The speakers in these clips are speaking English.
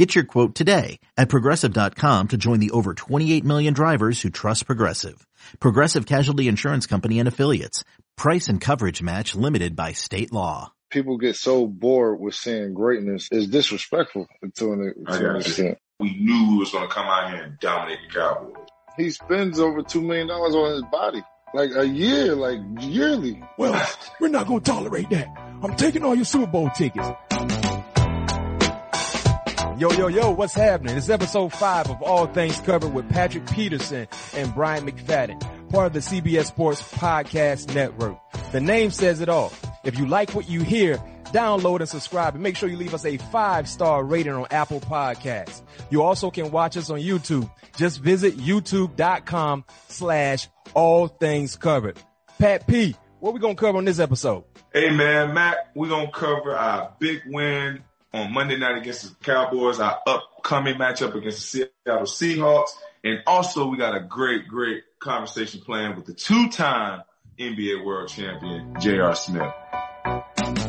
Get your quote today at progressive.com to join the over 28 million drivers who trust Progressive. Progressive Casualty Insurance Company and Affiliates. Price and coverage match limited by state law. People get so bored with seeing greatness. It's disrespectful to an, to an extent. We knew we was going to come out here and dominate the Cowboys. He spends over $2 million on his body. Like a year, like yearly. Well, we're not going to tolerate that. I'm taking all your Super Bowl tickets. Yo, yo, yo, what's happening? It's episode five of All Things Covered with Patrick Peterson and Brian McFadden, part of the CBS Sports Podcast Network. The name says it all. If you like what you hear, download and subscribe and make sure you leave us a five star rating on Apple Podcasts. You also can watch us on YouTube. Just visit youtube.com slash all things covered. Pat P, what we gonna cover on this episode? Hey man, Matt, we're going to cover our big win on Monday night against the Cowboys, our upcoming matchup against the Seattle Seahawks. And also we got a great, great conversation planned with the two-time NBA world champion, J.R. Smith.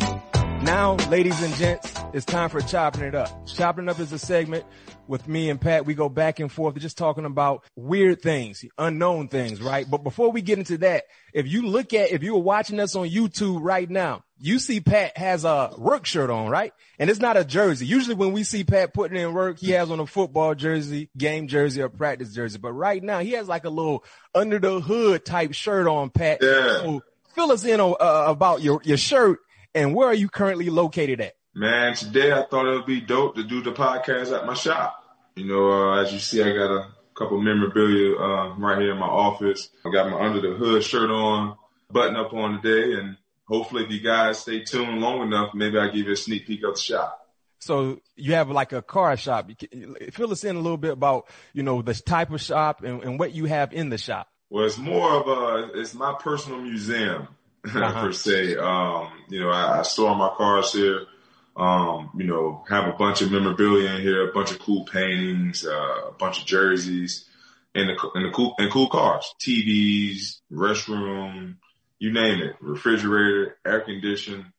Now, ladies and gents, it's time for chopping it up. Chopping it up is a segment with me and Pat. We go back and forth, just talking about weird things, unknown things, right? But before we get into that, if you look at, if you were watching us on YouTube right now, you see Pat has a work shirt on, right? And it's not a jersey. Usually when we see Pat putting in work, he has on a football jersey, game jersey, or practice jersey. But right now he has like a little under the hood type shirt on, Pat. Yeah. So fill us in on, uh, about your, your shirt and where are you currently located at? Man, today I thought it would be dope to do the podcast at my shop. You know, uh, as you see, I got a couple memorabilia uh, right here in my office. I got my under the hood shirt on, button up on today, and hopefully, if you guys stay tuned long enough, maybe I'll give you a sneak peek of the shop. So you have like a car shop. Fill us in a little bit about, you know, the type of shop and, and what you have in the shop. Well, it's more of a, it's my personal museum uh-huh. per se. Um, you know, I, I store my cars here. Um, you know, have a bunch of memorabilia in here, a bunch of cool paintings, uh, a bunch of jerseys, and the and the cool and cool cars, TVs, restroom, you name it, refrigerator, air condition.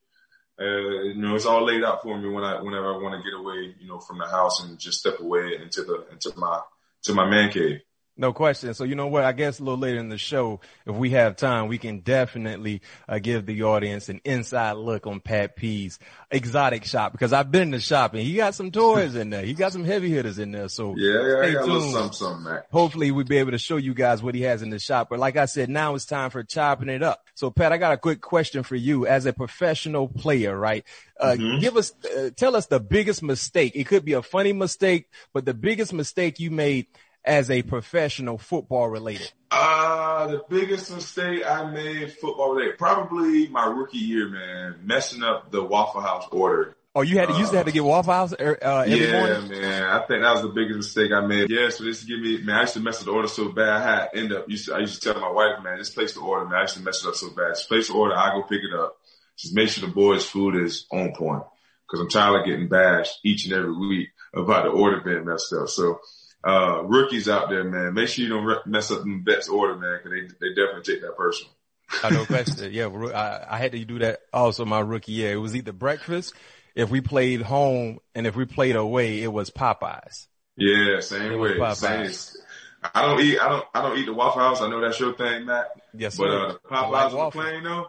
Uh, you know, it's all laid out for me when I whenever I want to get away, you know, from the house and just step away into the into my to my man cave. No question. So you know what? I guess a little later in the show, if we have time, we can definitely uh, give the audience an inside look on Pat P's exotic shop because I've been the shop and he got some toys in there. He got some heavy hitters in there. So yeah, yeah, got a little something. Hopefully we'll be able to show you guys what he has in the shop. But like I said, now it's time for chopping it up. So Pat, I got a quick question for you as a professional player, right? Uh, mm-hmm. give us, uh, tell us the biggest mistake. It could be a funny mistake, but the biggest mistake you made as a professional football related? Uh, the biggest mistake I made football related, probably my rookie year, man, messing up the Waffle House order. Oh, you had to, uh, used to have to get Waffle House er, uh, every yeah, morning? man. I think that was the biggest mistake I made. Yeah, so this to give me, man, I used to mess up the order so bad. I had end up, used to, I used to tell my wife, man, just place the order, man. I used to mess it up so bad. Just place the order, I go pick it up. Just make sure the boys' food is on point. Cause I'm tired of getting bashed each and every week about the order being messed up. So, uh, rookies out there, man, make sure you don't mess up the vets order, man, because they, they definitely take that personal. I know question. Yeah, I, I had to do that also my rookie year. It was either breakfast if we played home and if we played away, it was Popeyes. Yeah, same way. Same. I don't eat. I don't. I don't eat the Waffle House. I know that's your thing, Matt. Yes, but uh, the Popeyes like plane though.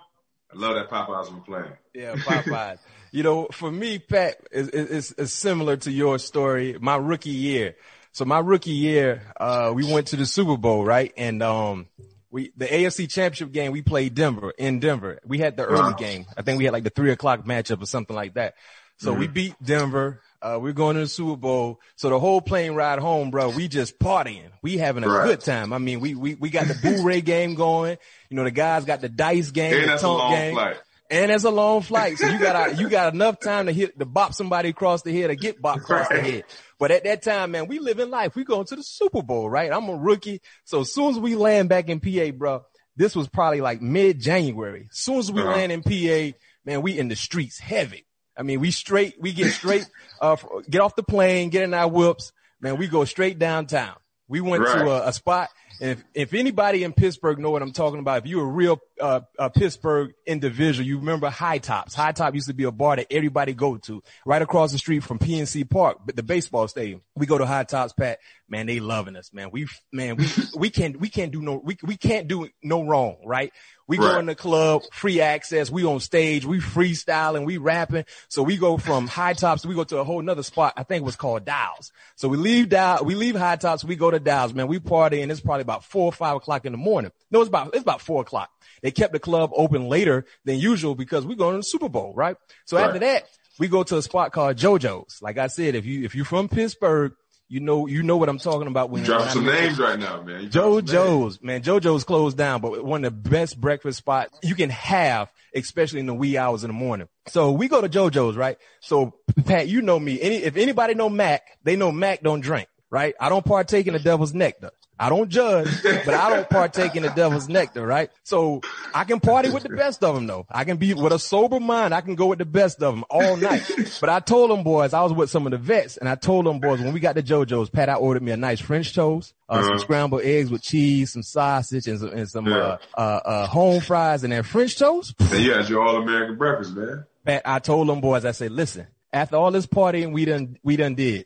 I love that Popeyes on plane. Yeah, Popeyes. you know, for me, Pat, it's is similar to your story. My rookie year. So my rookie year, uh, we went to the Super Bowl, right? And, um, we, the AFC championship game, we played Denver in Denver. We had the early game. I think we had like the three o'clock matchup or something like that. So mm-hmm. we beat Denver. Uh, we're going to the Super Bowl. So the whole plane ride home, bro, we just partying. We having a right. good time. I mean, we, we, we got the Blu-ray game going. You know, the guys got the dice game, and the tonk game. Flight. And it's a long flight. So you got, you got enough time to hit, to bop somebody across the head or get bop across right. the head. But at that time, man, we live in life. We going to the Super Bowl, right? I'm a rookie. So as soon as we land back in PA, bro, This was probably like mid January. As soon as we uh-huh. land in PA, man, we in the streets heavy. I mean, we straight, we get straight, uh, get off the plane, get in our whoops, man, we go straight downtown. We went right. to a, a, spot. If, if anybody in Pittsburgh know what I'm talking about, if you're a real, uh, a Pittsburgh individual, you remember High Tops. High Top used to be a bar that everybody go to right across the street from PNC Park, the baseball stadium. We go to High Tops, Pat. Man, they loving us, man. We, man, we, we can't, we can't do no, we, we can't do no wrong, right? We right. go in the club, free access. We on stage, we freestyling, we rapping. So we go from high tops, we go to a whole nother spot. I think it was called Dials. So we leave Dial, we leave high tops, we go to Dials, man. We party and it's probably about four or five o'clock in the morning. No, it's about, it's about four o'clock. They kept the club open later than usual because we going to the Super Bowl, right? So right. after that, we go to a spot called JoJo's. Like I said, if you, if you're from Pittsburgh, you know, you know what I'm talking about when you drop some names right now, man. JoJo's, man. JoJo's closed down, but one of the best breakfast spots you can have, especially in the wee hours in the morning. So we go to JoJo's, right? So Pat, you know me. Any, if anybody know Mac, they know Mac don't drink, right? I don't partake in the devil's nectar. I don't judge, but I don't partake in the devil's nectar, right? So I can party with the best of them though. I can be with a sober mind. I can go with the best of them all night. But I told them boys, I was with some of the vets and I told them boys when we got to JoJo's, Pat, I ordered me a nice French toast, uh, uh-huh. some scrambled eggs with cheese, some sausage and some, and some, yeah. uh, uh, uh, home fries and then French toast. And you had your all American breakfast, man. Pat, I told them boys, I said, listen, after all this partying we done, we done did,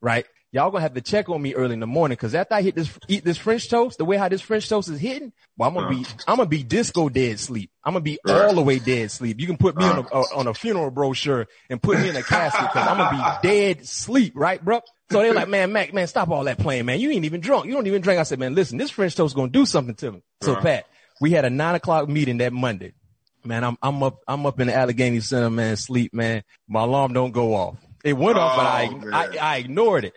right? Y'all gonna have to check on me early in the morning because after I hit this, eat this French toast, the way how this French toast is hitting, well, I'm gonna be, uh. I'm gonna be disco dead sleep. I'm gonna be uh. all the way dead sleep. You can put me on a, uh. on a funeral brochure and put me in a casket because I'm gonna be dead sleep, right, bro? So they're like, man, Mac, man, stop all that playing, man. You ain't even drunk. You don't even drink. I said, man, listen, this French toast gonna do something to me. So Pat, we had a nine o'clock meeting that Monday. Man, I'm, I'm up, I'm up in the Allegheny Center, man, sleep, man. My alarm don't go off. It went off, but I, oh, I, I ignored it.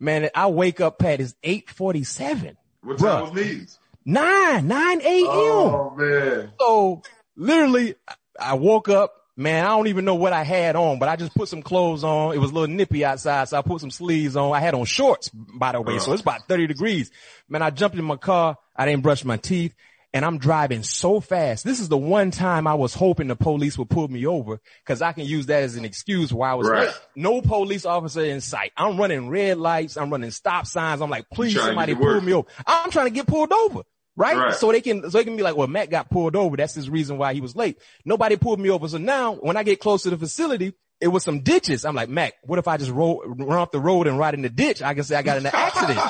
Man, I wake up, Pat, it's 847. What time Bruh. was meetings? 9, 9 a.m. Oh, man. So literally, I woke up, man, I don't even know what I had on, but I just put some clothes on. It was a little nippy outside, so I put some sleeves on. I had on shorts, by the way, uh. so it's about 30 degrees. Man, I jumped in my car. I didn't brush my teeth and I'm driving so fast. This is the one time I was hoping the police would pull me over because I can use that as an excuse why I was right. late. No police officer in sight. I'm running red lights. I'm running stop signs. I'm like, please somebody pull me over. I'm trying to get pulled over. Right? right? So they can, so they can be like, well, Matt got pulled over. That's his reason why he was late. Nobody pulled me over. So now when I get close to the facility, it was some ditches. I'm like, Mac, what if I just roll, run off the road and ride in the ditch? I can say I got in an accident.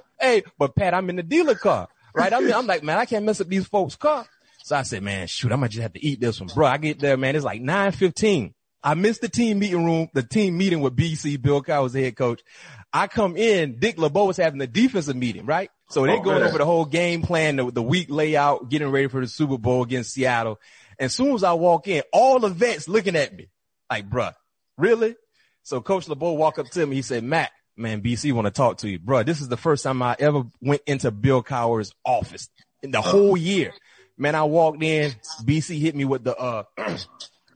hey, but Pat, I'm in the dealer car right? I mean, I'm like, man, I can't mess up these folks' car. So I said, man, shoot, I might just have to eat this one, bro. I get there, man. It's like 915. I missed the team meeting room, the team meeting with BC. Bill Cowher was the head coach. I come in, Dick LeBeau was having the defensive meeting, right? So they're oh, going man. over the whole game plan, the, the week layout, getting ready for the Super Bowl against Seattle. And as soon as I walk in, all the vets looking at me like, bruh, really? So Coach LeBeau walked up to me. He said, Matt, man, BC want to talk to you, bro. This is the first time I ever went into Bill Cowher's office in the whole year. Man, I walked in, BC hit me with the, uh,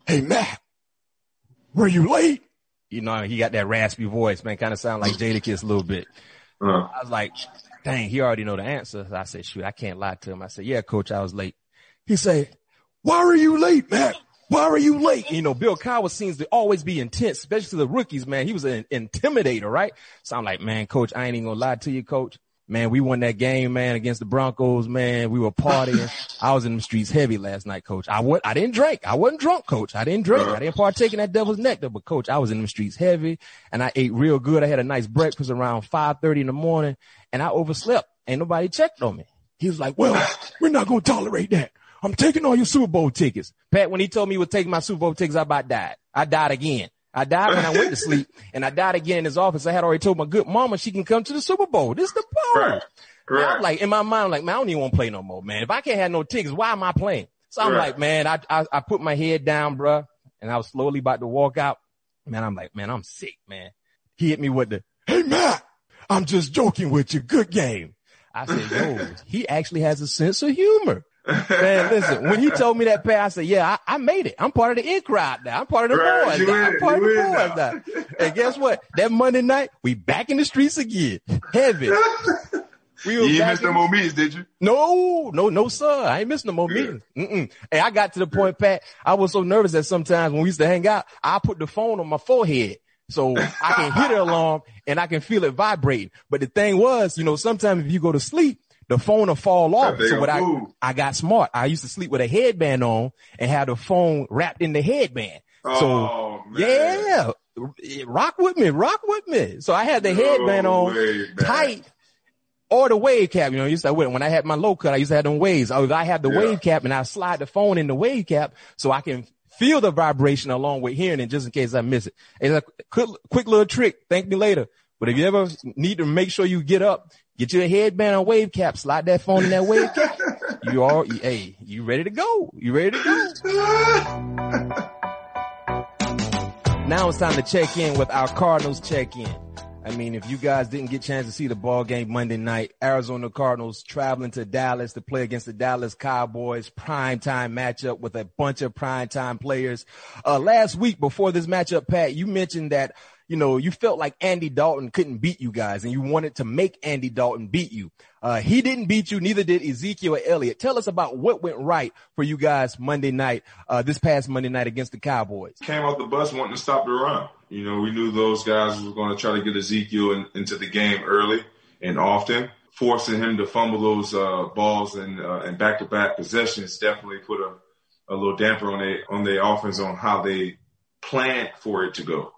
hey, Matt, were you late? You know, he got that raspy voice, man, kind of sound like Jadakiss a little bit. Uh-huh. I was like, dang, he already know the answer. I said, shoot, I can't lie to him. I said, yeah, coach, I was late. He said, why were you late, Matt? Why are you late? You know, Bill Cowher seems to always be intense, especially to the rookies, man. He was an intimidator, right? So I'm like, man, coach, I ain't even gonna lie to you, coach. Man, we won that game, man, against the Broncos, man. We were partying. I was in the streets heavy last night, coach. I was, I didn't drink. I wasn't drunk, coach. I didn't drink. I didn't partake in that devil's nectar, but coach, I was in the streets heavy and I ate real good. I had a nice breakfast around 530 in the morning and I overslept. Ain't nobody checked on me. He was like, well, we're not going to tolerate that. I'm taking all your Super Bowl tickets. Pat, when he told me he would take my Super Bowl tickets, I about died. I died again. I died when I went to sleep and I died again in his office. I had already told my good mama she can come to the Super Bowl. This is the power. Right. Right. I'm like, in my mind, I'm like, man, I don't even want to play no more, man. If I can't have no tickets, why am I playing? So I'm right. like, man, I, I, I put my head down, bruh, and I was slowly about to walk out. Man, I'm like, man, I'm sick, man. He hit me with the, hey, Matt, I'm just joking with you. Good game. I said, yo, he actually has a sense of humor. Man, listen, when he told me that, Pat, I said, yeah, I, I, made it. I'm part of the in crowd now. I'm part of the right, boys now. I'm part of the boys now. and guess what? That Monday night, we back in the streets again. Heavy. We you didn't miss no more meetings, did you? No, no, no, sir. I ain't missing no more meetings. Mm-mm. Hey, I got to the point, Pat. I was so nervous that sometimes when we used to hang out, I put the phone on my forehead. So I can hear the alarm and I can feel it vibrating. But the thing was, you know, sometimes if you go to sleep, the phone will fall off. So what I, I got smart. I used to sleep with a headband on and had the phone wrapped in the headband. Oh, so man. yeah, rock with me, rock with me. So I had the no headband on way, tight or the wave cap. You know, used to when I had my low cut, I used to have them waves. Oh, I had the yeah. wave cap and I slide the phone in the wave cap so I can feel the vibration along with hearing it just in case I miss it. It's a quick, quick little trick. Thank me later. But if you ever need to make sure you get up, get your headband on wave cap, slide that phone in that wave cap. You are, hey, you ready to go? You ready to go? now it's time to check in with our Cardinals check in. I mean, if you guys didn't get a chance to see the ball game Monday night, Arizona Cardinals traveling to Dallas to play against the Dallas Cowboys, prime time matchup with a bunch of prime time players. Uh, last week before this matchup, Pat, you mentioned that you know, you felt like Andy Dalton couldn't beat you guys and you wanted to make Andy Dalton beat you. Uh, he didn't beat you. Neither did Ezekiel Elliott. Tell us about what went right for you guys Monday night, uh, this past Monday night against the Cowboys. Came off the bus wanting to stop the run. You know, we knew those guys were going to try to get Ezekiel in, into the game early and often. Forcing him to fumble those uh, balls and uh, and back to back possessions definitely put a, a little damper on the on the offense on how they planned for it to go.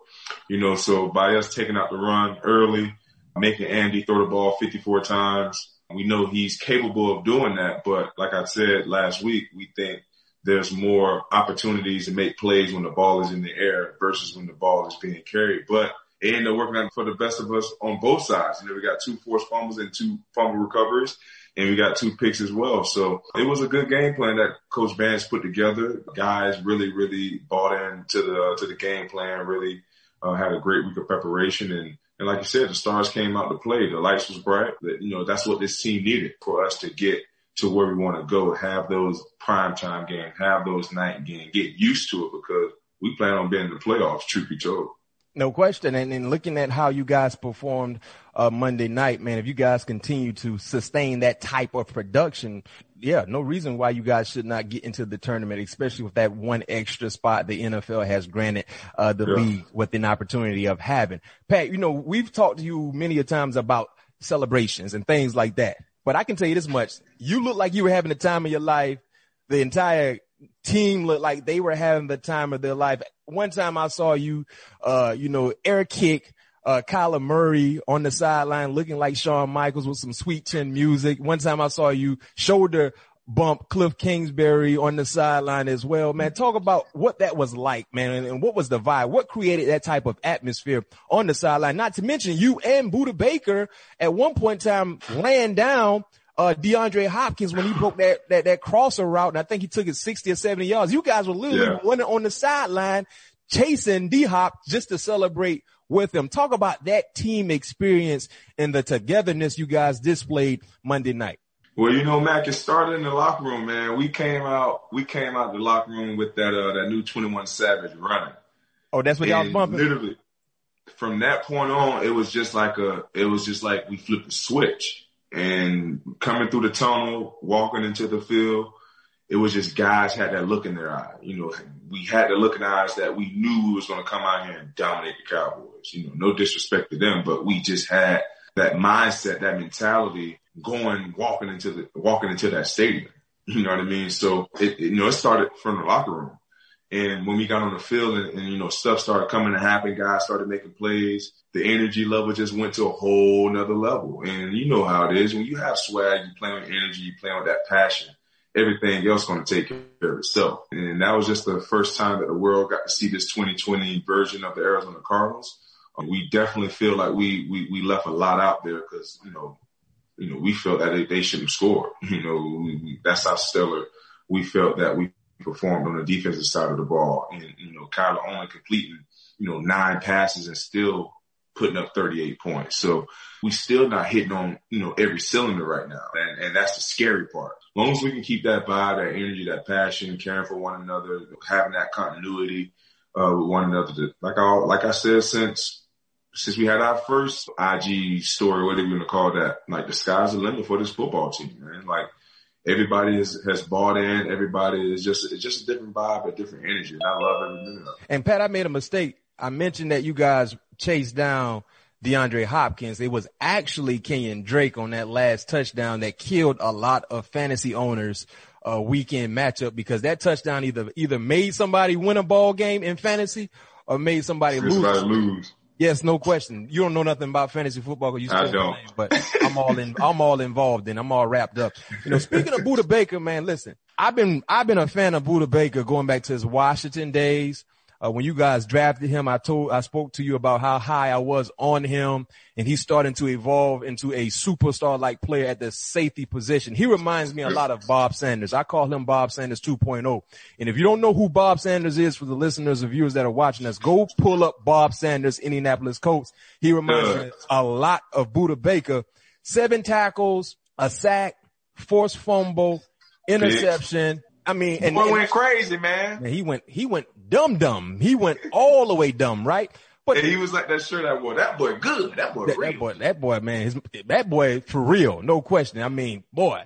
You know, so by us taking out the run early, making Andy throw the ball 54 times, we know he's capable of doing that. But like I said last week, we think there's more opportunities to make plays when the ball is in the air versus when the ball is being carried. But it ended up working out for the best of us on both sides. You know, we got two forced fumbles and two fumble recoveries and we got two picks as well. So it was a good game plan that Coach Vance put together. Guys really, really bought into the to the game plan. Really uh, had a great week of preparation and. And like you said, the stars came out to play. The lights was bright. You know, that's what this team needed for us to get to where we want to go. Have those prime time games, have those night games, get used to it because we plan on being in the playoffs, truth be told. No question. And in looking at how you guys performed uh, Monday night, man, if you guys continue to sustain that type of production, yeah, no reason why you guys should not get into the tournament, especially with that one extra spot the NFL has granted uh, the yeah. league with an opportunity of having. Pat, you know, we've talked to you many a times about celebrations and things like that. But I can tell you this much. You look like you were having the time of your life. The entire team looked like they were having the time of their life. One time I saw you, uh, you know, air kick, uh, Kyler Murray on the sideline looking like Shawn Michaels with some sweet chin music. One time I saw you shoulder bump Cliff Kingsbury on the sideline as well. Man, talk about what that was like, man, and what was the vibe? What created that type of atmosphere on the sideline? Not to mention you and Budda Baker at one point in time laying down uh, DeAndre Hopkins when he broke that, that, that crosser route. And I think he took it 60 or 70 yards. You guys were literally yeah. running on the sideline chasing D Hop just to celebrate with him. Talk about that team experience and the togetherness you guys displayed Monday night. Well, you know, Mac, it started in the locker room, man. We came out, we came out the locker room with that, uh, that new 21 Savage running. Oh, that's what y'all was bumping? Literally, from that point on, it was just like a, it was just like we flipped the switch and coming through the tunnel, walking into the field, it was just guys had that look in their eye. You know, we had the look in our eyes that we knew we was going to come out here and dominate the Cowboys. You know, no disrespect to them, but we just had that mindset, that mentality going, walking into the, walking into that stadium. You know what I mean? So it, it you know, it started from the locker room. And when we got on the field and, and, you know, stuff started coming to happen, guys started making plays, the energy level just went to a whole nother level. And you know how it is when you have swag, you play with energy, you play with that passion, everything else going to take care of itself. And that was just the first time that the world got to see this 2020 version of the Arizona Cardinals. Um, we definitely feel like we, we, we left a lot out there because, you know, you know, we felt that they, they shouldn't score. You know, that's how stellar we felt that we performed on the defensive side of the ball. And, you know, Kyler only completing, you know, nine passes and still putting up 38 points. So we still not hitting on, you know, every cylinder right now. And, and that's the scary part. As long as we can keep that vibe, that energy, that passion, caring for one another, having that continuity, uh, with one another. Like I, like I said, since since we had our first IG story, whatever you want to call that, like the sky's the limit for this football team, man. Like everybody is, has bought in. Everybody is just, it's just a different vibe, a different energy. And I love every minute. And Pat, I made a mistake. I mentioned that you guys chased down DeAndre Hopkins. It was actually Kenyon Drake on that last touchdown that killed a lot of fantasy owners uh, weekend matchup because that touchdown either either made somebody win a ball game in fantasy or made somebody lose. lose. Yes, no question. You don't know nothing about fantasy football because you I don't. Name, but I'm all in. I'm all involved in. I'm all wrapped up. You know, speaking of Budda Baker, man, listen, I've been I've been a fan of Budda Baker going back to his Washington days. Uh, when you guys drafted him, I told, I spoke to you about how high I was on him and he's starting to evolve into a superstar like player at the safety position. He reminds me a lot of Bob Sanders. I call him Bob Sanders 2.0. And if you don't know who Bob Sanders is for the listeners and viewers that are watching us, go pull up Bob Sanders, Indianapolis Colts. He reminds me a lot of Budda Baker. Seven tackles, a sack, forced fumble, interception. I mean, and, Boy and- went crazy, man. Man, he went, he went dumb dumb. He went all the way dumb, right? But And he was like that shirt I wore. That boy good. That boy that, real. that boy, that boy, man, his, that boy for real, no question. I mean, boy.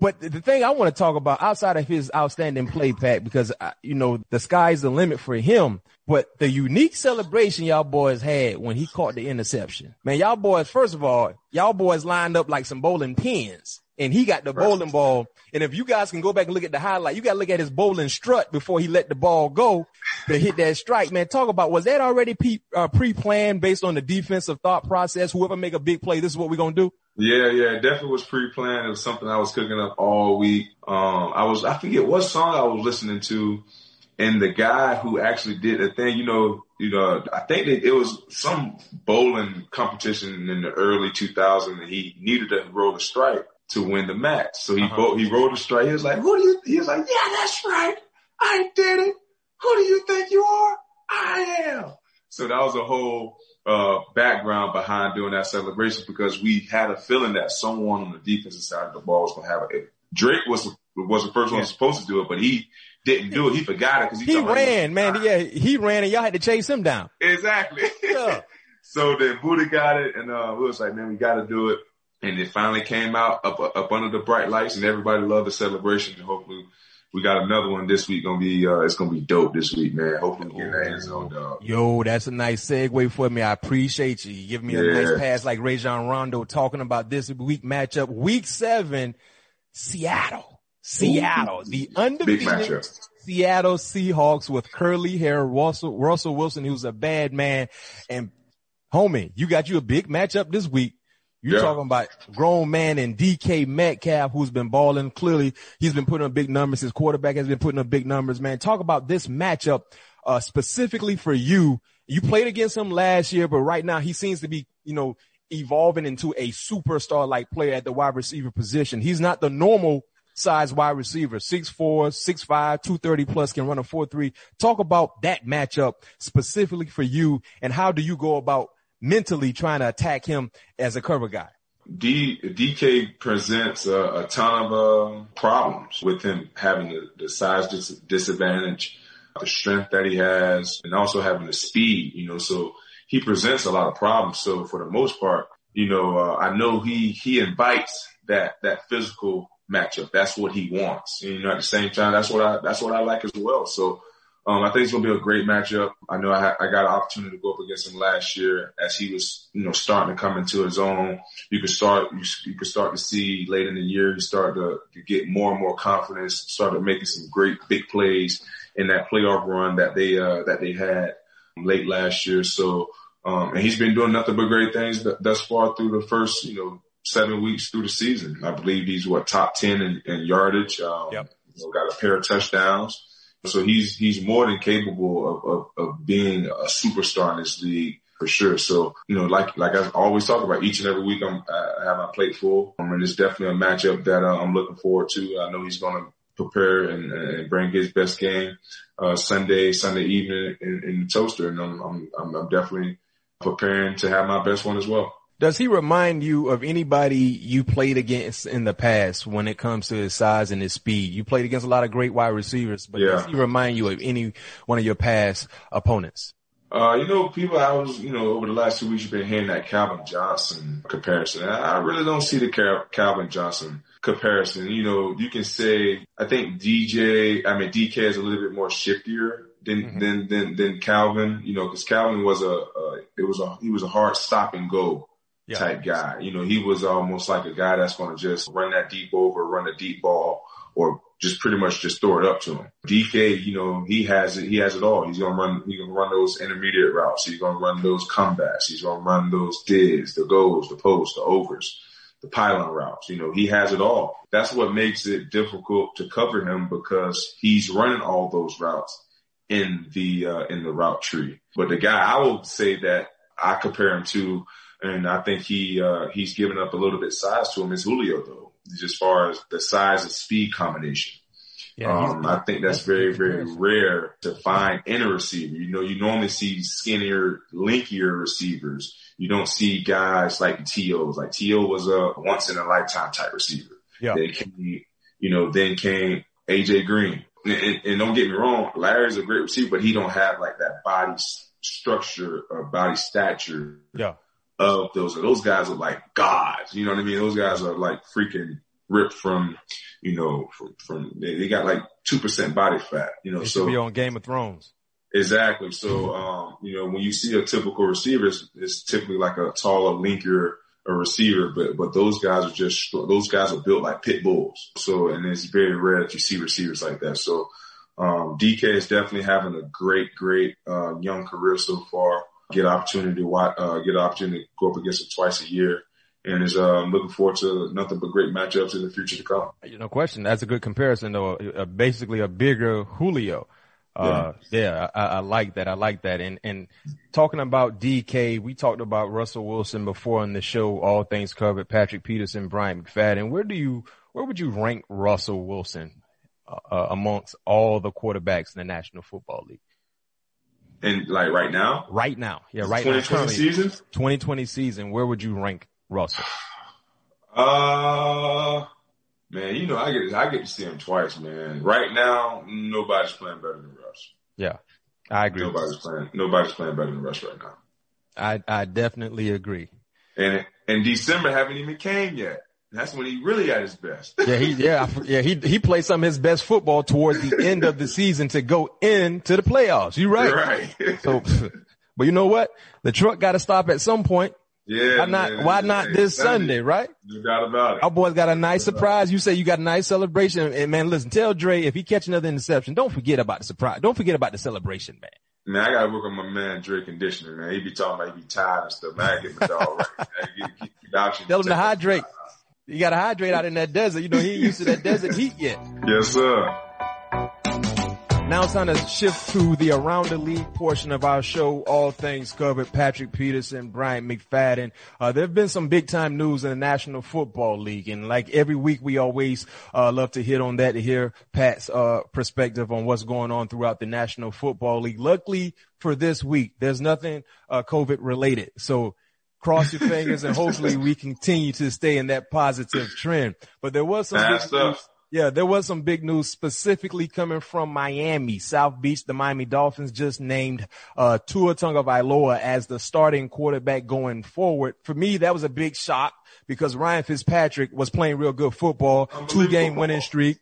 But the the thing I want to talk about outside of his outstanding play, Pat, because you know the sky's the limit for him. But the unique celebration y'all boys had when he caught the interception, man, y'all boys. First of all, y'all boys lined up like some bowling pins, and he got the bowling ball. And if you guys can go back and look at the highlight, you got to look at his bowling strut before he let the ball go to hit that strike. Man, talk about was that already pe- uh, pre-planned based on the defensive thought process? Whoever make a big play, this is what we're gonna do. Yeah, yeah, it definitely was pre-planned. It was something I was cooking up all week. Um, I was, I forget what song I was listening to, and the guy who actually did the thing, you know, you know, I think that it was some bowling competition in the early 2000s, and he needed to roll a strike to win the match. So he Uh-huh. bo- he rolled a strike. He was like, "Who do you?" He was like, "Yeah, that's right. I did it. Who do you think you are? I am." So that was a whole uh, background behind doing that celebration because we had a feeling that someone on the defensive side of the ball was going to have it. Drake was was the first one Yeah. supposed to do it, but he didn't do it. He forgot it because he, He ran, man. Yeah, he ran, and y'all had to chase him down. Exactly. Yeah. so then Budda got it, and uh, we was like, man, we got to do it. And it finally came out up up under the bright lights, and everybody loved the celebration. And hopefully, we got another one this week. Gonna be uh, it's gonna be dope this week, man. Hopefully, we get that end zone dog. Yo, that's a nice segue for me. I appreciate you. You give me a nice pass like Rajon Rondo talking about this week matchup. Week seven, Seattle. Seattle. The Big undefeated. Seattle Seahawks with curly hair Russell, Russell Wilson, who's a bad man. And homie, you got you a big matchup this week. You're Yeah. talking about grown man and DK Metcalf, who's been balling. Clearly, he's been putting up big numbers. His quarterback has been putting up big numbers, man. Talk about this matchup, uh, specifically for you. You played against him last year, but right now he seems to be, you know, evolving into a superstar like player at the wide receiver position. He's not the normal size wide receiver, 6'4", 6'5", 230 plus, can run a 4-3. Talk about that matchup specifically for you and how do you go about mentally trying to attack him as a cover guy? D, DK presents a, a ton of uh, problems with him having the, the size dis- disadvantage, the strength that he has, and also having the speed. You know, so he presents a lot of problems. So for the most part, you know, uh, I know he he invites that that physical matchup. That's what he wants. And, you know, at the same time, that's what I that's what I like as well. So. Um, I think it's gonna be a great matchup. I know I, ha- I got an opportunity to go up against him last year as he was, you know, starting to come into his own. You could start you, you could start to see late in the year you start to, to get more and more confidence started making some great big plays in that playoff run that they uh that they had late last year. So um and he's been doing nothing but great things th- thus far through the first you know seven weeks through the season. I believe he's what top 10 in, in yardage. Um Yep. you know, got a pair of touchdowns so he's he's more than capable of, of, of being a superstar in this league for sure. So you know, like like I always talk about, each and every week I'm I have my plate full, um, and it's definitely a matchup that uh, I'm looking forward to. I know he's going to prepare and, and bring his best game uh, Sunday Sunday evening in, in the toaster, and I'm, I'm I'm I'm definitely preparing to have my best one as well. Does he remind you of anybody you played against in the past when it comes to his size and his speed? You played against a lot of great wide receivers, but does he remind you of any one of your past opponents? Uh, you know, people, I was, you know, over the last two weeks, you've been hearing that Calvin Johnson comparison. I, I really don't see the Cal- Calvin Johnson comparison. You know, you can say, I think DJ, I mean, DK is a little bit more shiftier than, mm-hmm. than, than, than Calvin, you know, cause Calvin was a, a, it was a, he was a hard stop and go yeah. type guy. You know, he was almost like a guy that's going to just run that deep over, run a deep ball or just pretty much just throw it up to him. DK, you know, he has it, he has it all. He's going to run, he's going to run those intermediate routes. He's going to run those comebacks. He's going to run those digs, the goals, the posts, the overs, the pylon routes. You know, he has it all. That's what makes it difficult to cover him because he's running all those routes in the, uh, in the route tree. But the guy I will say that I compare him to, and I think he, uh, he's given up a little bit size to him is Julio though as far as the size and speed combination. Yeah, um, I think that's, that's very, very rare to find in a receiver. You know, you normally see skinnier, linkier receivers. You don't see guys like TOs. Like TO was a once in a lifetime type receiver. Yeah. They came, you know, then came AJ Green. And, and, and, don't get me wrong, Larry's a great receiver, but he don't have like that body structure or body stature. Yeah of those. Those guys are like gods. You know what I mean? Those guys are like freaking ripped from, you know, from, from they, they got like 2% body fat, you know, so. be on Game of Thrones. Exactly. So, um, you know, when you see a typical receiver, it's, it's typically like a taller, linkier, a receiver, but, but those guys are just, those guys are built like pit bulls. So, and it's very rare that you see receivers like that. So, um, DK is definitely having a great, great, uh, young career so far get opportunity to watch, uh, get opportunity to go up against him twice a year. And is uh, looking forward to nothing but great matchups in the future to come. No question. That's a good comparison, though. Uh, basically, a bigger Julio. Uh, yeah, yeah I, I, like that. I like that. And, and talking about DK, we talked about Russell Wilson before on the show, all things covered, Patrick Peterson, Brian McFadden. Where do you, where would you rank Russell Wilson, uh, uh amongst all the quarterbacks in the National Football League? And like right now? Right now. Yeah, right 2020 now. 2020 season? 2020 season. Where would you rank Russell? Uh, man, you know, I get, I get to see him twice, man. Right now, nobody's playing better than Russ. Yeah. I agree. Nobody's playing, nobody's playing better than Russ right now. I, I definitely agree. And, and December haven't even came yet. That's when he really at his best. yeah, he yeah yeah he he played some of his best football towards the end of the season to go into the playoffs. You're right. You're right. so, but you know what? The truck got to stop at some point. Yeah. Why not? Man. Why not this Sunday, Sunday, right? You got about it. Our boys got a nice surprise. You say you got a nice celebration, and man, listen, tell Dre if he catch another interception, don't forget about the surprise. Don't forget about the celebration, man. Man, I gotta work on my man Dre conditioning, man. He be talking about he be tired and stuff. Man, I get my dog right. Get, get, get Tell him to hydrate. You got to hydrate out in that desert. You know, he ain't used to that desert heat yet. Yes, sir. Now it's time to shift to the around the league portion of our show. All things covered. Patrick Peterson, Brian McFadden. Uh, there have been some big time news in the National Football League. And like every week, we always, uh, love to hit on that to hear Pat's, uh, perspective on what's going on throughout the National Football League. Luckily for this week, there's nothing, uh, COVID related. So cross your fingers and hopefully we continue to stay in that positive trend. But there was some big news, yeah, there was some big news specifically coming from Miami, South Beach. The Miami Dolphins just named uh, Tua Tagovailoa as the starting quarterback going forward. For me, that was a big shock because Ryan Fitzpatrick was playing real good football, two game winning streak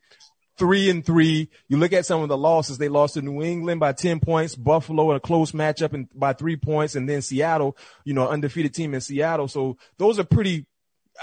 three and three. You look at some of the losses. They lost to New England by 10 points, Buffalo in a close matchup and by three points, and then Seattle, you know, undefeated team in Seattle. So those are pretty,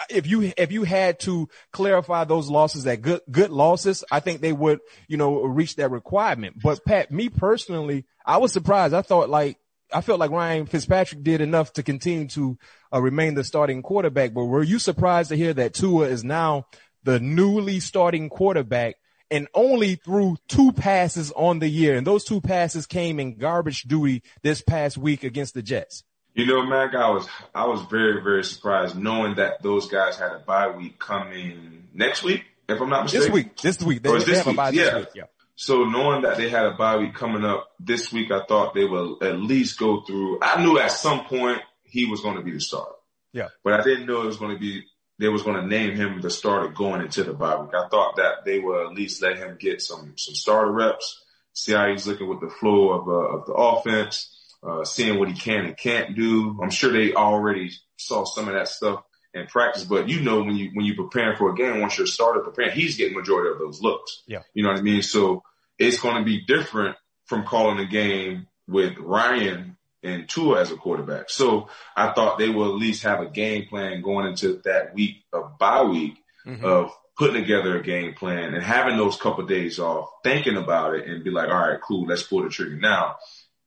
if you, if you had to clarify those losses that good, good losses, I think they would, you know, reach that requirement. But Pat, me personally, I was surprised. I thought like, I felt like Ryan Fitzpatrick did enough to continue to uh, remain the starting quarterback. But were you surprised to hear that Tua is now the newly starting quarterback and only threw two passes on the year. And those two passes came in garbage duty this past week against the Jets. You know, Mac, I was I was very very surprised knowing that those guys had a bye week coming next week, if I'm not mistaken. This week, this week, they, they have a bye yeah. this week. Yeah. So knowing that they had a bye week coming up this week, I thought they would at least go through. I knew at some point he was going to be the starter. Yeah. But I didn't know it was going to be they was going to name him the starter going into the bye week. I thought that they would at least let him get some some starter reps, see how he's looking with the flow of uh, of the offense. uh, seeing what he can and can't do. I'm sure they already saw some of that stuff in practice, but you know when you when you preparing for a game, once you're starter preparing, he's getting majority of those looks. Yeah, you know what I mean. So it's going to be different from calling a game with Ryan and Tua as a quarterback. So I thought they will at least have a game plan going into that week of bye week mm-hmm. of putting together a game plan and having those couple of days off, thinking about it and be like, all right, cool, let's pull the trigger now.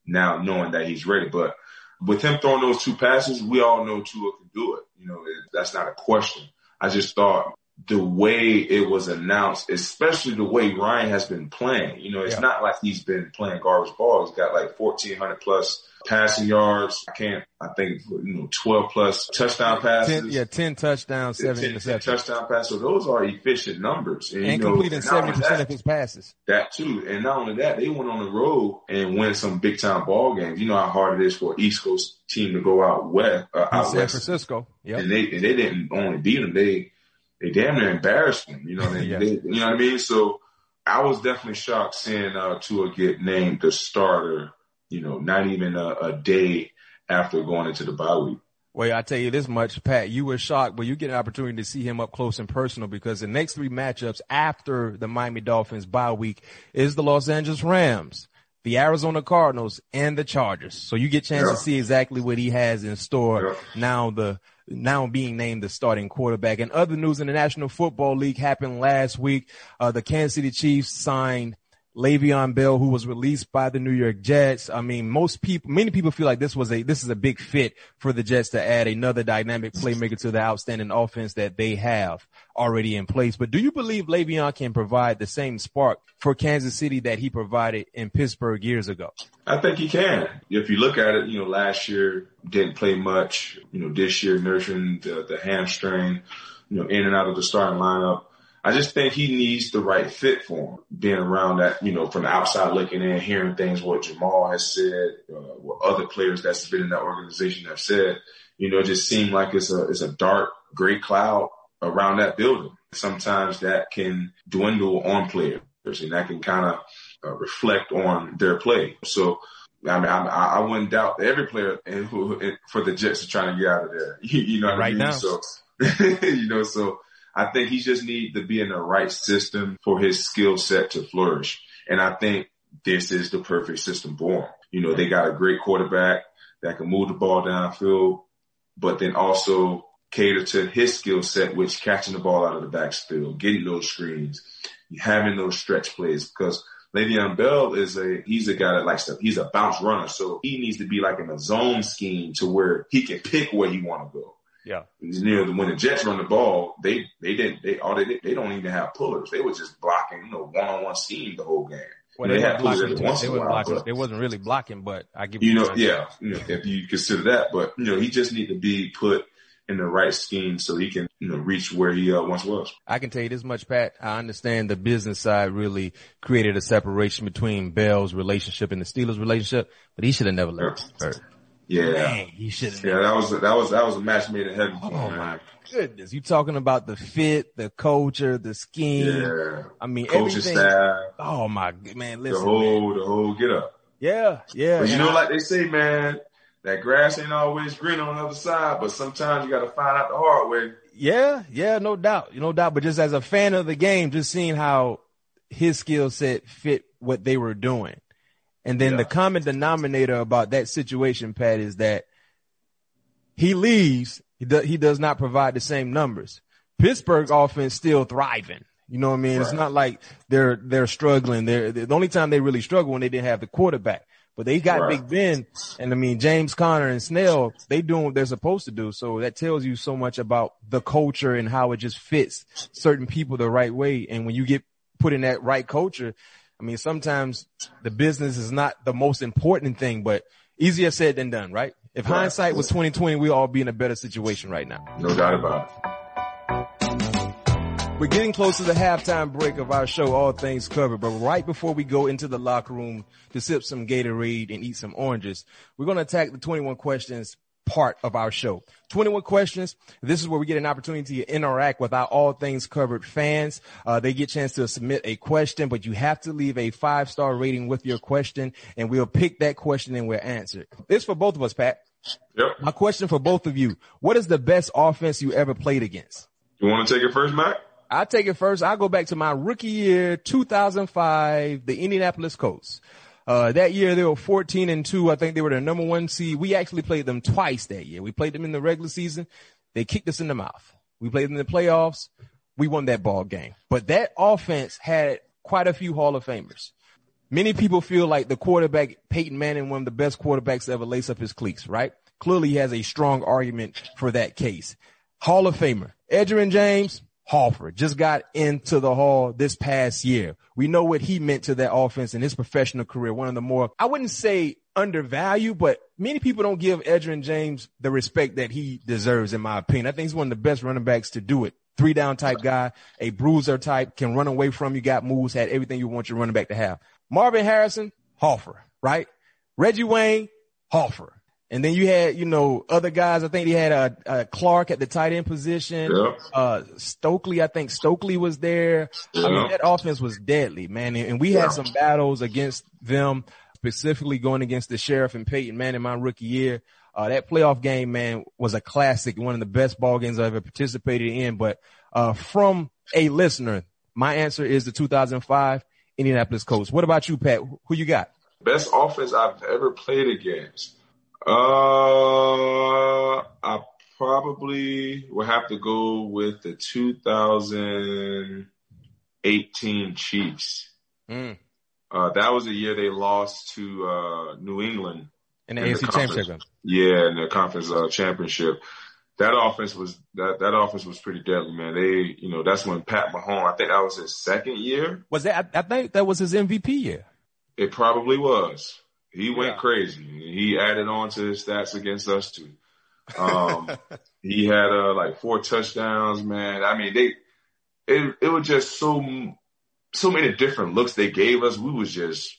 Now knowing that he's ready, but with him throwing those two passes, we all know Tua can do it. You know, that's not a question. I just thought the way it was announced, especially the way Ryan has been playing, you know, it's yeah. not like he's been playing garbage ball. He's got like 1400 plus passing yards. I can't, I think, you know, 12 plus touchdown passes. 10, yeah, 10 touchdowns, 7 10, interceptions. 10 touchdown passes. So those are efficient numbers. And, and completing 70% that, of his passes. That too. And not only that, they went on the road and win some big time ball games. You know how hard it is for East Coast team to go out west, uh, out west San west. Francisco. Yeah. And they, and they didn't only beat them. They, they damn near embarrassed them. You know, they, yeah. they, you know what I mean? So I was definitely shocked seeing, uh, Tua get named the starter you know, not even a, a day after going into the bye week. Well, I tell you this much, Pat, you were shocked, but you get an opportunity to see him up close and personal because the next three matchups after the Miami Dolphins bye week is the Los Angeles Rams, the Arizona Cardinals, and the Chargers. So you get a chance yeah. to see exactly what he has in store yeah. now the now being named the starting quarterback. And other news in the National Football League happened last week. Uh, the Kansas City Chiefs signed Le'Veon Bell, who was released by the New York Jets. I mean, most people, many people feel like this was a, this is a big fit for the Jets to add another dynamic playmaker to the outstanding offense that they have already in place. But do you believe Le'Veon can provide the same spark for Kansas City that he provided in Pittsburgh years ago? I think he can. If you look at it, you know, last year didn't play much, you know, this year nurturing the, the hamstring, you know, in and out of the starting lineup I just think he needs the right fit for him. Being around that, you know, from the outside looking in, hearing things what Jamal has said, uh, what other players that's been in that organization have said, you know, it just seemed like it's a it's a dark gray cloud around that building. Sometimes that can dwindle on players, and that can kind of uh, reflect on their play. So. I mean, I, I wouldn't doubt every player who, for the Jets are trying to get out of there. You, know, right I mean? now. So, you know, so I think he just needs to be in the right system for his skill set to flourish. And I think this is the perfect system for him. You know, they got a great quarterback that can move the ball downfield, but then also cater to his skill set, which catching the ball out of the backfield, getting those screens, having those stretch plays. Because Le'Veon Bell is a he's a guy that likes to he's a bounce runner, so he needs to be like in a zone scheme to where he can pick where he want to go. Yeah. You know, when the Jets run the ball, they they didn't they all they did, they don't even have pullers. They were just blocking, you know, one on one scheme the whole game. Well, they, they had pullers every once in a while. Blocking, they wasn't really blocking, but I give you know, yeah, you know, if you consider that, but you know, he just need to be put in the right scheme so he can, you know, reach where he uh, once was. I can tell you this much, Pat. I understand the business side really created a separation between Bell's relationship and the Steelers' relationship, but he should have never yeah. Yeah, Man, you should. Yeah, that was that was that was a match made in heaven. Oh my goodness, you talking about the fit, the culture, the scheme. Yeah, I mean coaching staff. Oh my man, listen, the whole man. the whole get up. Yeah, yeah. But you know, I, like they say, man, that grass ain't always green on the other side. But sometimes you got to find out the hard way. Yeah, yeah, no doubt, no doubt. But just as a fan of the game, just seeing how his skill set fit what they were doing and then yeah. the common denominator about that situation, Pat, is that he leaves. He, do, he does not provide the same numbers. Pittsburgh offense still thriving. You know what I mean? Right. It's not like they're they're struggling. They're the only time they really struggle when they didn't have the quarterback. But they got right. Big Ben, and I mean James Conner and Snell. They doing what they're supposed to do. So that tells you so much about the culture and how it just fits certain people the right way. And when you get put in that right culture, I mean, sometimes the business is not the most important thing, but easier said than done, right? If right. hindsight was 2020, we'd all be in a better situation right now. No doubt about it. We're getting close to the halftime break of our show, All Things Covered. But right before we go into the locker room to sip some Gatorade and eat some oranges, we're going to attack the 21 questions part of our show. 21 questions. This is where we get an opportunity to interact with our all things covered fans. Uh, they get a chance to submit a question, but you have to leave a five star rating with your question and we'll pick that question and we'll answer it. This for both of us, Pat. Yep. My question for both of you. What is the best offense you ever played against? You want to take it first, Mac? I'll take it first. I'll go back to my rookie year, 2005, the Indianapolis Colts. Uh, that year they were 14 and two. I think they were the number one seed. We actually played them twice that year. We played them in the regular season. They kicked us in the mouth. We played them in the playoffs. We won that ball game. But that offense had quite a few Hall of Famers. Many people feel like the quarterback, Peyton Manning, one of the best quarterbacks to ever lace up his cleats, right? Clearly he has a strong argument for that case. Hall of Famer, Edgerrin James, Halford just got into the hall this past year. We know what he meant to that offense in his professional career. One of the more, I wouldn't say undervalued, but many people don't give Edgerrin James the respect that he deserves, in my opinion. I think he's one of the best running backs to do it. Three down type guy, a bruiser type, can run away from you, got moves, had everything you want your running back to have. Marvin Harrison, Halford, right? Reggie Wayne, Halford. And then you had, you know, other guys. I think he had a, uh, uh, Clark at the tight end position. Yep. Uh, Stokley, I think Stokley was there. Yep. I mean, that offense was deadly, man. And we had some battles against them, specifically going against the Sheriff and Peyton man, in my rookie year. Uh, that playoff game, man, was a classic, one of the best ball games I've ever participated in. But, uh, from a listener, my answer is the 2005 Indianapolis Colts. What about you, Pat? Who you got? Best offense I've ever played against. Uh, I probably will have to go with the 2018 Chiefs. Mm. Uh, that was the year they lost to uh, New England in the in AFC Championship. Yeah, in the conference uh, championship. That offense was that that offense was pretty deadly, man. They, you know, that's when Pat Mahomes. I think that was his second year. Was that? I, I think that was his MVP year. It probably was. He went yeah. crazy. He added on to his stats against us too. Um, he had uh, like four touchdowns, man. I mean, they it it was just so so many different looks they gave us. We was just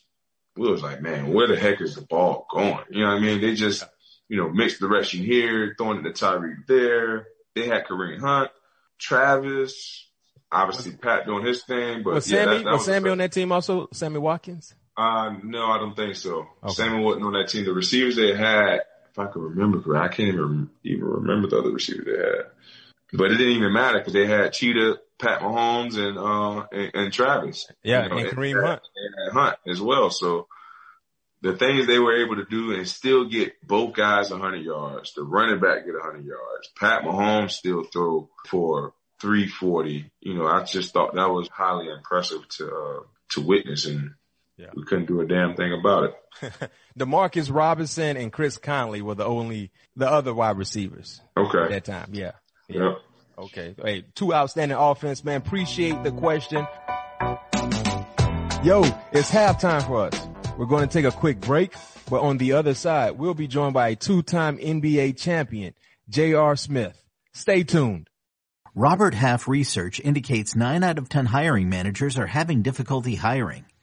we was like, man, where the heck is the ball going? You know what I mean? They just you know mixed direction here, throwing it to Tyreek there. They had Kareem Hunt, Travis, obviously Pat doing his thing. But was yeah, Sammy that, that was, was Sammy on that team also? Sammy Watkins. Uh, no, I don't think so. Okay. Samuel wasn't on that team. The receivers they had, if I could remember correctly, I can't even even remember the other receivers they had. But it didn't even matter because they had Cheetah, Pat Mahomes, and uh and, and Travis. Yeah, you know, and Kareem and, Hunt. And Hunt as well. So the things they were able to do and still get both guys 100 yards. The running back get 100 yards. Pat Mahomes still throw for 340. You know, I just thought that was highly impressive to uh, to witness and yeah. We couldn't do a damn thing about it. Demarcus Robinson and Chris Conley were the only the other wide receivers. Okay. At that time. Yeah. yeah. Yep. Okay. Hey, two outstanding offense, man. Appreciate the question. Yo, it's halftime for us. We're going to take a quick break, but on the other side, we'll be joined by a two-time NBA champion, J.R. Smith. Stay tuned. Robert Half research indicates 9 out of 10 hiring managers are having difficulty hiring.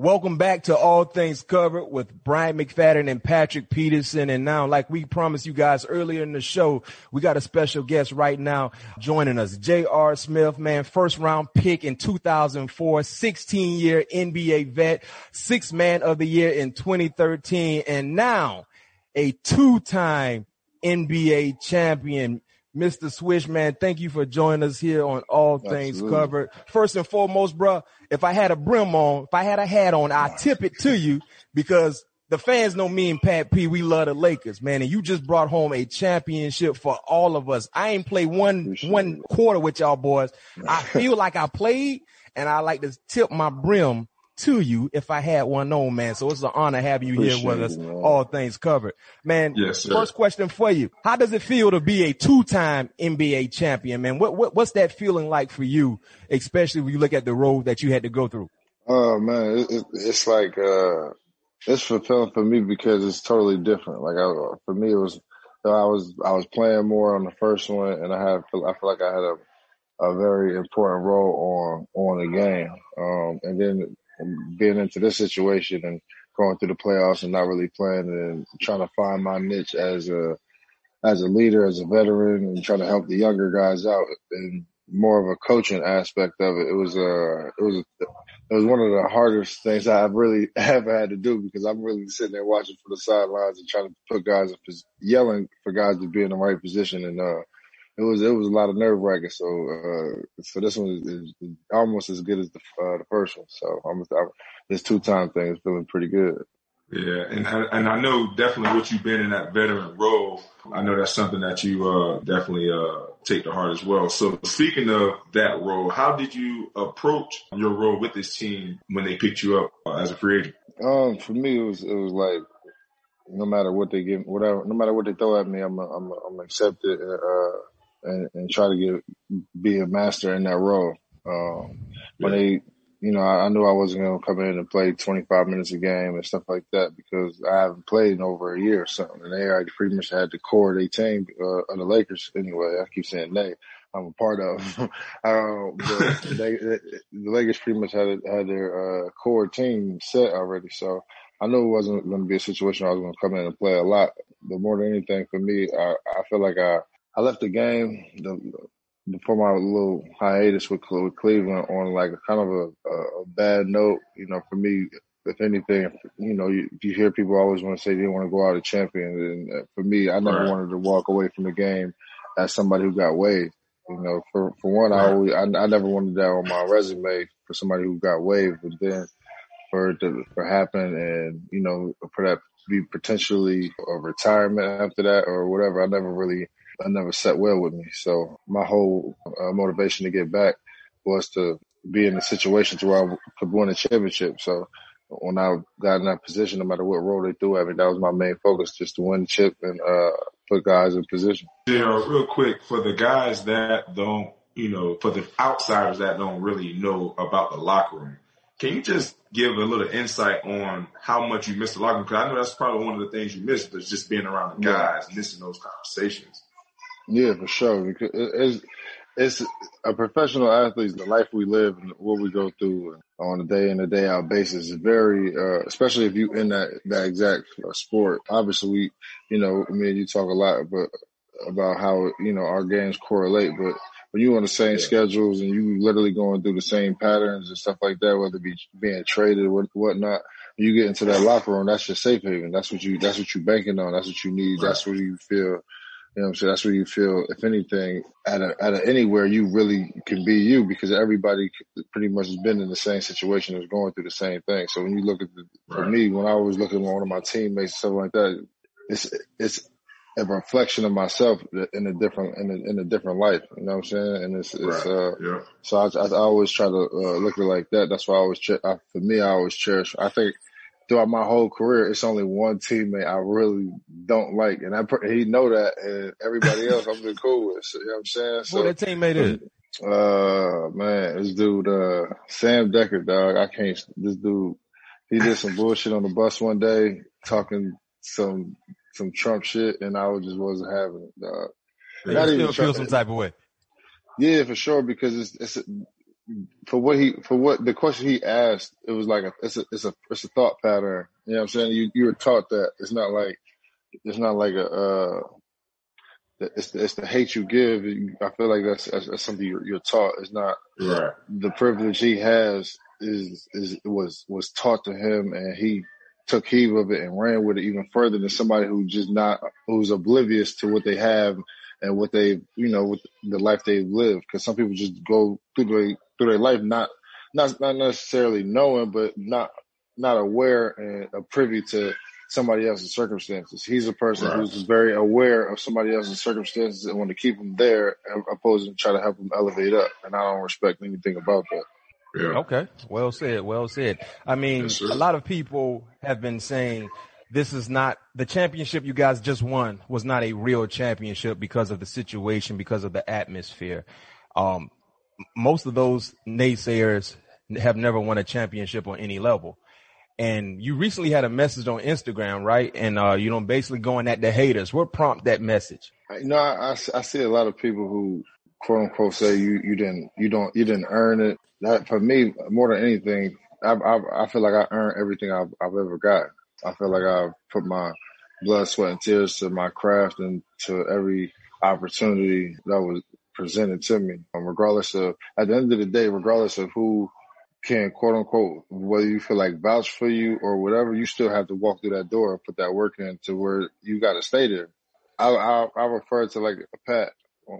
Welcome back to All Things Covered with Brian McFadden and Patrick Peterson. And now, like we promised you guys earlier in the show, we got a special guest right now joining us. J.R. Smith, man, first round pick in 2004, 16 year NBA vet, six man of the year in 2013, and now a two time NBA champion Mr. Swish, man, thank you for joining us here on All Things Covered. First and foremost, bro, if I had a brim on, if I had a hat on, I tip it to you because the fans know me and Pat P. We love the Lakers, man, and you just brought home a championship for all of us. I ain't played one one quarter with y'all boys. I feel like I played, and I like to tip my brim to you if I had one on, man. So it's an honor having you here with us. it. All things covered, man. Yes, sir. First question for you: How does it feel to be a two-time NBA champion, man? What, what what's that feeling like for you, especially when you look at the road that you had to go through? Oh man, it, it, it's like uh, it's fulfilling for me because it's totally different. Like I, for me, it was I was I was playing more on the first one, and I had I feel like I had a a very important role on on the game. Um, and then being into this situation and going through the playoffs and not really playing and trying to find my niche as a as a leader, as a veteran, and trying to help the younger guys out and more of a coaching aspect of it. It was uh it was it was one of the hardest things I've really ever had to do because I'm really sitting there watching from the sidelines and trying to put guys yelling for guys to be in the right position and uh it was it was a lot of nerve wracking. So uh so this one is, is almost as good as the uh, the first one. So I'm, I'm this two time thing is feeling pretty good. Yeah, and and I know definitely what you've been in that veteran role. I know that's something that you uh, definitely uh, take to heart as well. So speaking of that role, how did you approach your role with this team when they picked you up uh, as a free agent? Um, for me, it was it was like no matter what they give, whatever, no matter what they throw at me, I'm a, I'm a, I'm accept it and, uh, and and try to get be a master in that role. Um, when they, you know, I, I knew I wasn't gonna come in and play 25 minutes a game and stuff like that because I haven't played in over a year or something. And they already pretty much had the core they team uh, of the Lakers anyway. I keep saying they. I'm a part of. um, but they, the Lakers pretty much had had their uh, core team set already, so I knew it wasn't going to be a situation where I was going to come in and play a lot. But more than anything, for me, I, I feel like I I left the game the, before my little hiatus with, with Cleveland on like a kind of a, a, bad note. You know, for me, if anything, you know, you, you hear people always want to say they want to go out a champion, and uh, for me, I never Right. wanted to walk away from the game as somebody who got waived. You know, for for one, I always I, I never wanted that on my resume for somebody who got waived, but then for it to for happen and you know for that to be potentially a retirement after that or whatever, I never really I never set well with me. So my whole uh, motivation to get back was to be in a situation to where I could win a championship. So when I got in that position, no matter what role they threw at me, that was my main focus, just to win the chip and uh, put guys in position. Sarah, real quick, for the guys that don't, you know, for the outsiders that don't really know about the locker room, can you just give a little insight on how much you miss the locker room? Because I know that's probably one of the things you miss, but just being around the Yeah. guys, missing those conversations. Yeah, for sure. Because it- it's it's a professional athlete. The life we live and what we go through on a day in a day out basis is very, uh, especially if you in that that exact uh, sport. Obviously, we, you know, me and you talk a lot, but about how you know our games correlate, but. When you on the same Yeah. schedules and you literally going through the same patterns and stuff like that, whether it be being traded or whatnot, you get into that locker room, that's your safe haven. That's what you that's what you banking on. That's what you need. That's what you feel you know what I'm saying? That's where you feel, if anything, at a, at a, anywhere you really can be you because everybody pretty much has been in the same situation is going through the same thing. So when you look at the, for Right. me, when I was looking at one of my teammates and stuff like that, it's, it's a reflection of myself in a different, in a, in a different life. You know what I'm saying? And it's, it's, Right. uh, Yeah. so I, I, I always try to uh, look at it like that. That's why I always, che- I, for me, I always cherish. I think throughout my whole career, it's only one teammate I really don't like, and I he know that, and everybody else I'm been cool with. So, you know what I'm saying? Who So, that teammate is? uh, man, this dude, uh, Sam Dekker, dog, I can't. This dude, he did some bullshit on the bus one day, talking some some Trump shit, and I was just wasn't having it, dog. Not even still feel some type of way. Yeah, for sure. Because it's it's for what he for what the question he asked. It was like a it's a it's a it's a thought pattern. You know what I'm saying? You you were taught that it's not like it's not like a uh it's the, it's the hate you give. I feel like that's that's, that's something you're, you're taught. It's not Right. the privilege he has is is was was taught to him, and he took heed of it and ran with it even further than somebody who just not who's oblivious to what they have and what they, you know, with the life they've lived. Cause some people just go through their, through their life, not, not, not necessarily knowing, but not, not aware and privy to somebody else's circumstances. He's a person right. who's very aware of somebody else's circumstances and want to keep them there, opposed to try to help them elevate up. And I don't respect anything about that. Yeah. Okay. Well said. Well said. I mean, yes, a lot of people have been saying this is not the championship you guys just won was not a real championship because of the situation, because of the atmosphere. Um, most of those naysayers have never won a championship on any level. And you recently had a message on Instagram, right? And, uh, you know, basically going at the haters. What prompt that message? You know, I, I see a lot of people who quote unquote say you, you didn't, you don't, you didn't earn it. That for me, more than anything, I, I, I feel like I earned everything I've, I've ever got. I feel like I've put my blood, sweat, and tears to my craft and to every opportunity that was presented to me. Um, regardless of, at the end of the day, regardless of who can quote unquote, whether you feel like vouch for you or whatever, you still have to walk through that door and put that work in to where you got to stay there. I, I, I refer to like Pat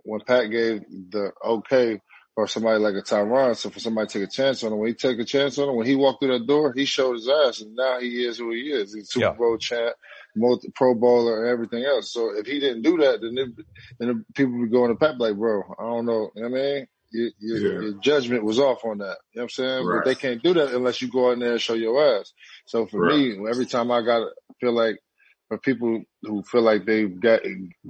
when Pat gave the okay for somebody like a Tyrann. So for somebody to take a chance on him, when he took a chance on him, when he walked through that door, he showed his ass, and now he is who he is. He's Super yeah. Bowl champ, multi, Pro Bowler, and everything else. So if he didn't do that, then it, then people would go in the Pat like, bro, I don't know. You know what I mean? Your, your, yeah. your, judgment was off on that. You know what I'm saying? Right. But they can't do that unless you go in there and show your ass. So for right. me, every time I got, feel like for people who feel like they've got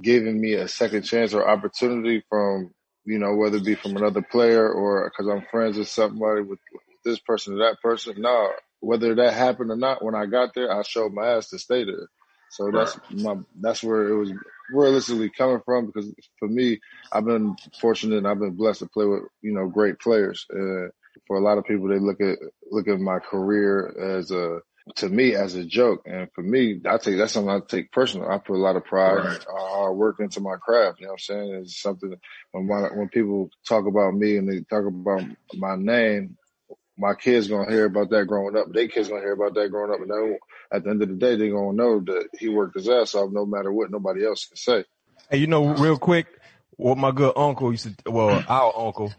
given me a second chance or opportunity from, you know, whether it be from another player or because I'm friends with somebody with, with this person or that person. No, whether that happened or not, when I got there, I showed my ass to stay there. So that's my, that's where it was realistically coming from because for me, I've been fortunate and I've been blessed to play with, you know, great players. Uh, for a lot of people, they look at, look at my career as a, to me as a joke. And for me, I take, that's something I take personal. I put a lot of pride right. hard work into my craft. You know what I'm saying? It's something when, when people talk about me and they talk about my name, my kids gonna hear about that growing up. Their kids gonna hear about that growing up, and then at the end of the day, they gonna know that he worked his ass off, no matter what nobody else can say. Hey, you know, real quick, what my good uncle used to, well, our uncle,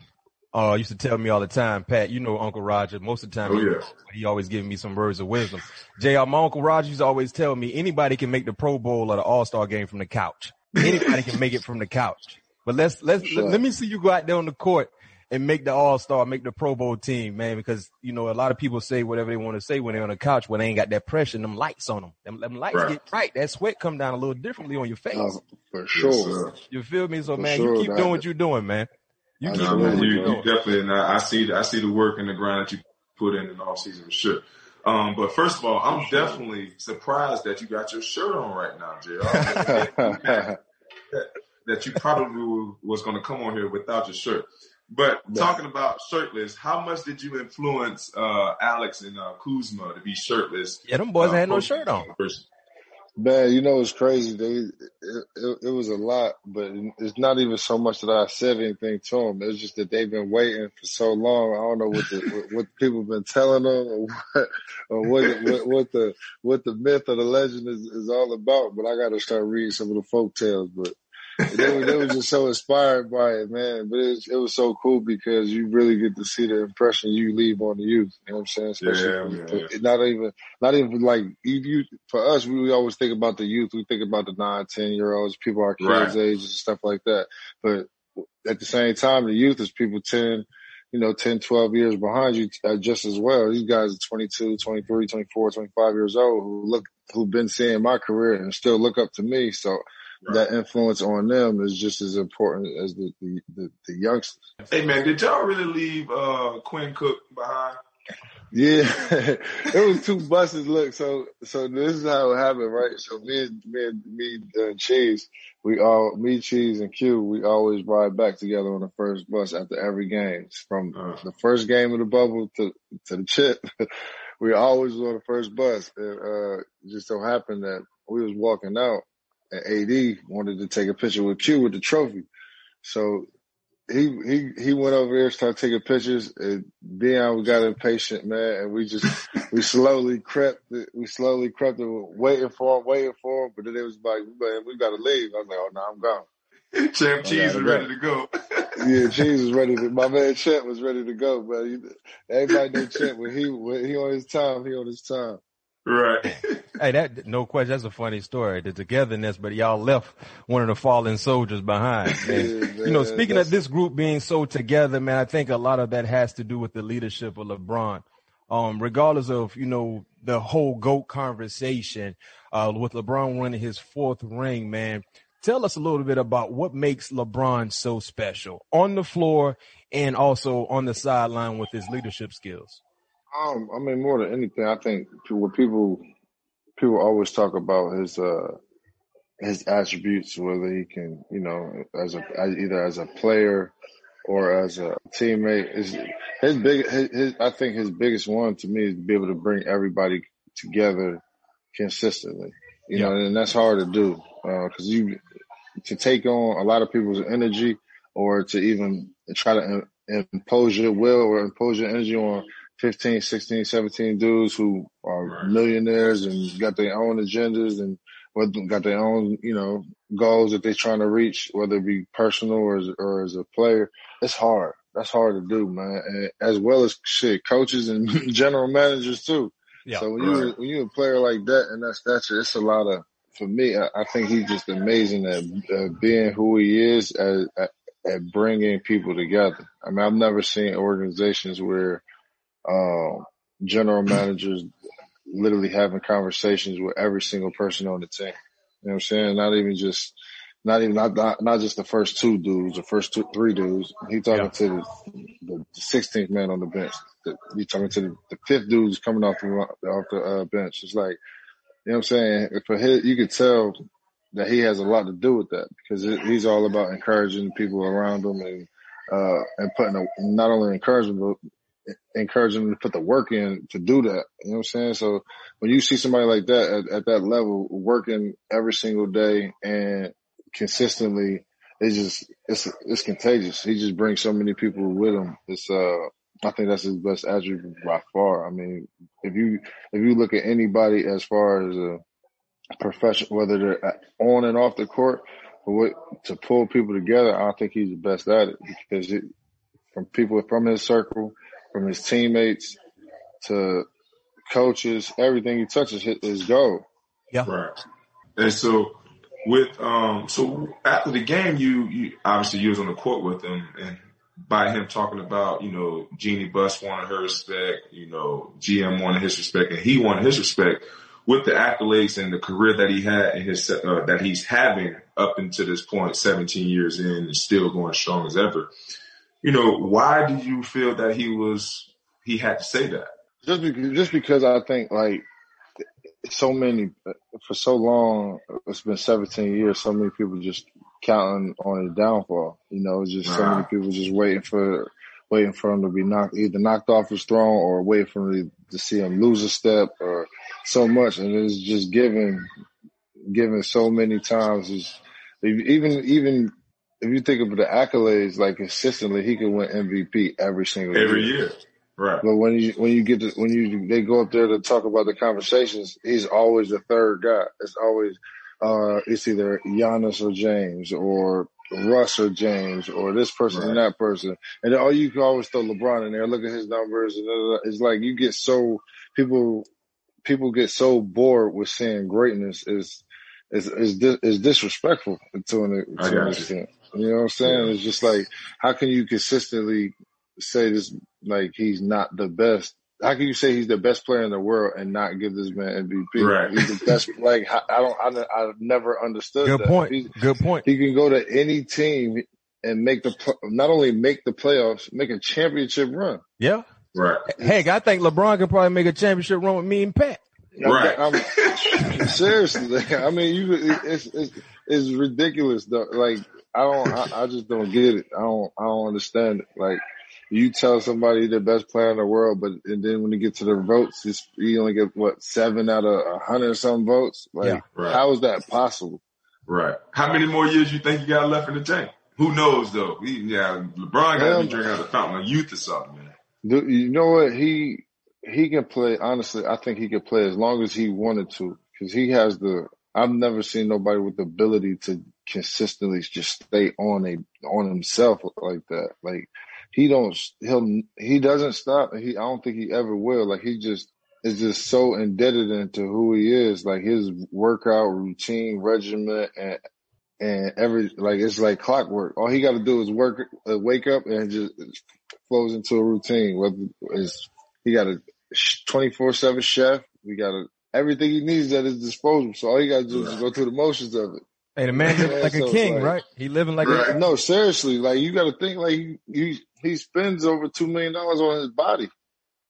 uh, used to tell me all the time, Pat, you know Uncle Roger. Most of the time, oh, yeah. he, he always giving me some words of wisdom. Jr. My Uncle Roger used to always tell me anybody can make the Pro Bowl or the All Star game from the couch. Anybody can make it from the couch. But let's let's sure. let, let me see you go out there on the court and make the All Star, make the Pro Bowl team, man. Because you know a lot of people say whatever they want to say when they're on the couch when they ain't got that pressure, and them lights on them. Them, them lights right. get bright. That sweat come down a little differently on your face. Uh, for sure. you feel me? So for man, sure, you keep doing what you're doing, man. You keep doing what you, you're doing. definitely, and I, I see I see the work and the grind that you put in in the off season for sure. Um, but first of all, I'm definitely surprised that you got your shirt on right now, JR. that you probably was going to come on here without your shirt. But yeah. talking about shirtless, how much did you influence uh, Alex and uh, Kuzma to be shirtless? Yeah, them boys uh, had no shirt on. Man, you know it's crazy. They it, it, it, was a lot, but it's not even so much that I said anything to them. It's just that they've been waiting for so long. I don't know what the what, what people have been telling them, or what or what, what, what the what the myth or the legend is, is all about. But I got to start reading some of the folk tales. But they, were, they were just so inspired by it, man. But it was, it was so cool because you really get to see the impression you leave on the youth. You know what I'm saying? Especially yeah, yeah, yeah. not even, not even like you, you, for us, we always think about the youth. We think about the nine, 10 year olds, people our kids' right. age and stuff like that. But at the same time, the youth is people 10, you know, 10, 12 years behind you uh, just as well. These guys are 22, 23, 24, 25 years old who look, who've been seeing my career and still look up to me. So Right. That influence on them is just as important as the, the, the, the youngsters. Hey man, did y'all really leave uh, Quinn Cook behind? Yeah, it was two buses. Look, so so this is how it happened, right? So me and me and me and Cheese, we all me Cheese and Q, we always ride back together on the first bus after every game, from uh. the first game of the bubble to to the chip. we always was on the first bus. and uh, just so happened that we was walking out, and AD wanted to take a picture with Q with the trophy. So he he he went over there, started taking pictures, and Dion we got impatient, man, and we just we slowly crept, we slowly crept, and waiting for him, waiting for him, but then it was like, man, we got to leave. I was like, oh no, I'm gone. Champ Cheese was ready to go. yeah, Cheese was ready to. My man Champ was ready to go, but everybody knew Champ when he when he on his time. He on his time. Right. hey, that no question. That's a funny story. The togetherness, but y'all left one of the fallen soldiers behind. And, yeah, you know, speaking of this group being so together, man, I think a lot of that has to do with the leadership of LeBron. Um, regardless of you know the whole goat conversation, uh, with LeBron winning his fourth ring, man. Tell us a little bit about what makes LeBron so special on the floor and also on the sideline with his leadership skills. Um, I mean, more than anything, I think what people people always talk about his uh his attributes, whether he can, you know, as a either as a player or as a teammate. Is his big his, his I think his biggest one to me is to be able to bring everybody together consistently. You yeah. know, and that's hard to do because uh, you to take on a lot of people's energy or to even try to impose your will or impose your energy on 15, 16, 17 dudes who are right. millionaires and got their own agendas and got their own, you know, goals that they're trying to reach, whether it be personal or as, or as a player. It's hard. That's hard to do, man. And as well as shit, coaches and general managers too. Yeah, so when right. you when you're a player like that and that stature, it's a lot of for me. I, I think he's just amazing at uh, being who he is at, at, at bringing people together. I mean, I've never seen organizations where um, general managers literally having conversations with every single person on the team. You know what I'm saying? Not even just, not even not not, not just the first two dudes, the first two three dudes. He talking yeah. to the, the 16th man on the bench. The, he talking to the, the fifth dudes coming off the off the uh, bench. It's like, you know what I'm saying? For his, you could tell that he has a lot to do with that because it, he's all about encouraging people around him and uh, and putting a, not only encouragement but encouraging them to put the work in to do that. You know what I'm saying? So when you see somebody like that at, at that level working every single day and consistently, it's just, it's, it's contagious. He just brings so many people with him. It's, uh, I think that's his best attribute by far. I mean, if you, if you look at anybody as far as a professional, whether they're on and off the court, what, to pull people together, I think he's the best at it because it, from people from his circle, from his teammates to coaches, everything he touches hit is gold. Yeah. Right. And so with um so after the game you you obviously you was on the court with him and by him talking about, you know, Jeanie Buss wanted her respect, you know, GM wanted his respect and he wanted his respect with the accolades and the career that he had and his uh, that he's having up until this point, 17 years in and still going strong as ever you know, why do you feel that he was he had to say that? Just because, just because I think like so many for so long, it's been 17 years. So many people just counting on his downfall. You know, it's just so many uh-huh. people just waiting for waiting for him to be knocked either knocked off his throne or waiting for him to, to see him lose a step or so much. And it's just given given so many times is even even if you think of the accolades, like consistently, he could win MVP every single every year. year. Right. But when you when you get to when you they go up there to talk about the conversations, he's always the third guy. It's always uh it's either Giannis or James or Russ or James or this person right. and that person. And oh you can always throw LeBron in there, look at his numbers and it's like you get so people people get so bored with seeing greatness is is is, is disrespectful to an, to an extent. You know what I'm saying? Yeah. It's just like, how can you consistently say this, like he's not the best? How can you say he's the best player in the world and not give this man MVP? Right. He's the best. like I don't, I, I've never understood. Good that. point. He's, Good point. He can go to any team and make the not only make the playoffs, make a championship run. Yeah. Right. Heck, I think LeBron could probably make a championship run with me and Pat. Right. I'm, I'm, seriously, I mean, you, it's, it's, it's ridiculous though. Like I don't, I, I, just don't get it. I don't, I don't understand it. Like you tell somebody the best player in the world, but and then when you get to the votes, it's, you only get what seven out of a hundred some votes. Like yeah, right. how is that possible? Right. How many more years you think you got left in the tank? Who knows though? Yeah, LeBron got to be drinking out of the fountain of youth or something, man. Do, you know what? He, he can play, honestly, I think he could play as long as he wanted to because he has the, I've never seen nobody with the ability to consistently just stay on a on himself like that. Like he don't he'll he doesn't stop. He I don't think he ever will. Like he just is just so indebted into who he is. Like his workout routine, regimen, and and every like it's like clockwork. All he got to do is work, uh, wake up, and just flows into a routine. Whether it's he got a twenty four seven chef, we got a, everything he needs at his disposal. So all he got to do is go through the motions of it. Hey, the man living like a king, like- right? He living like Right. a No, seriously, like you got to think like he, he he spends over two million dollars on his body,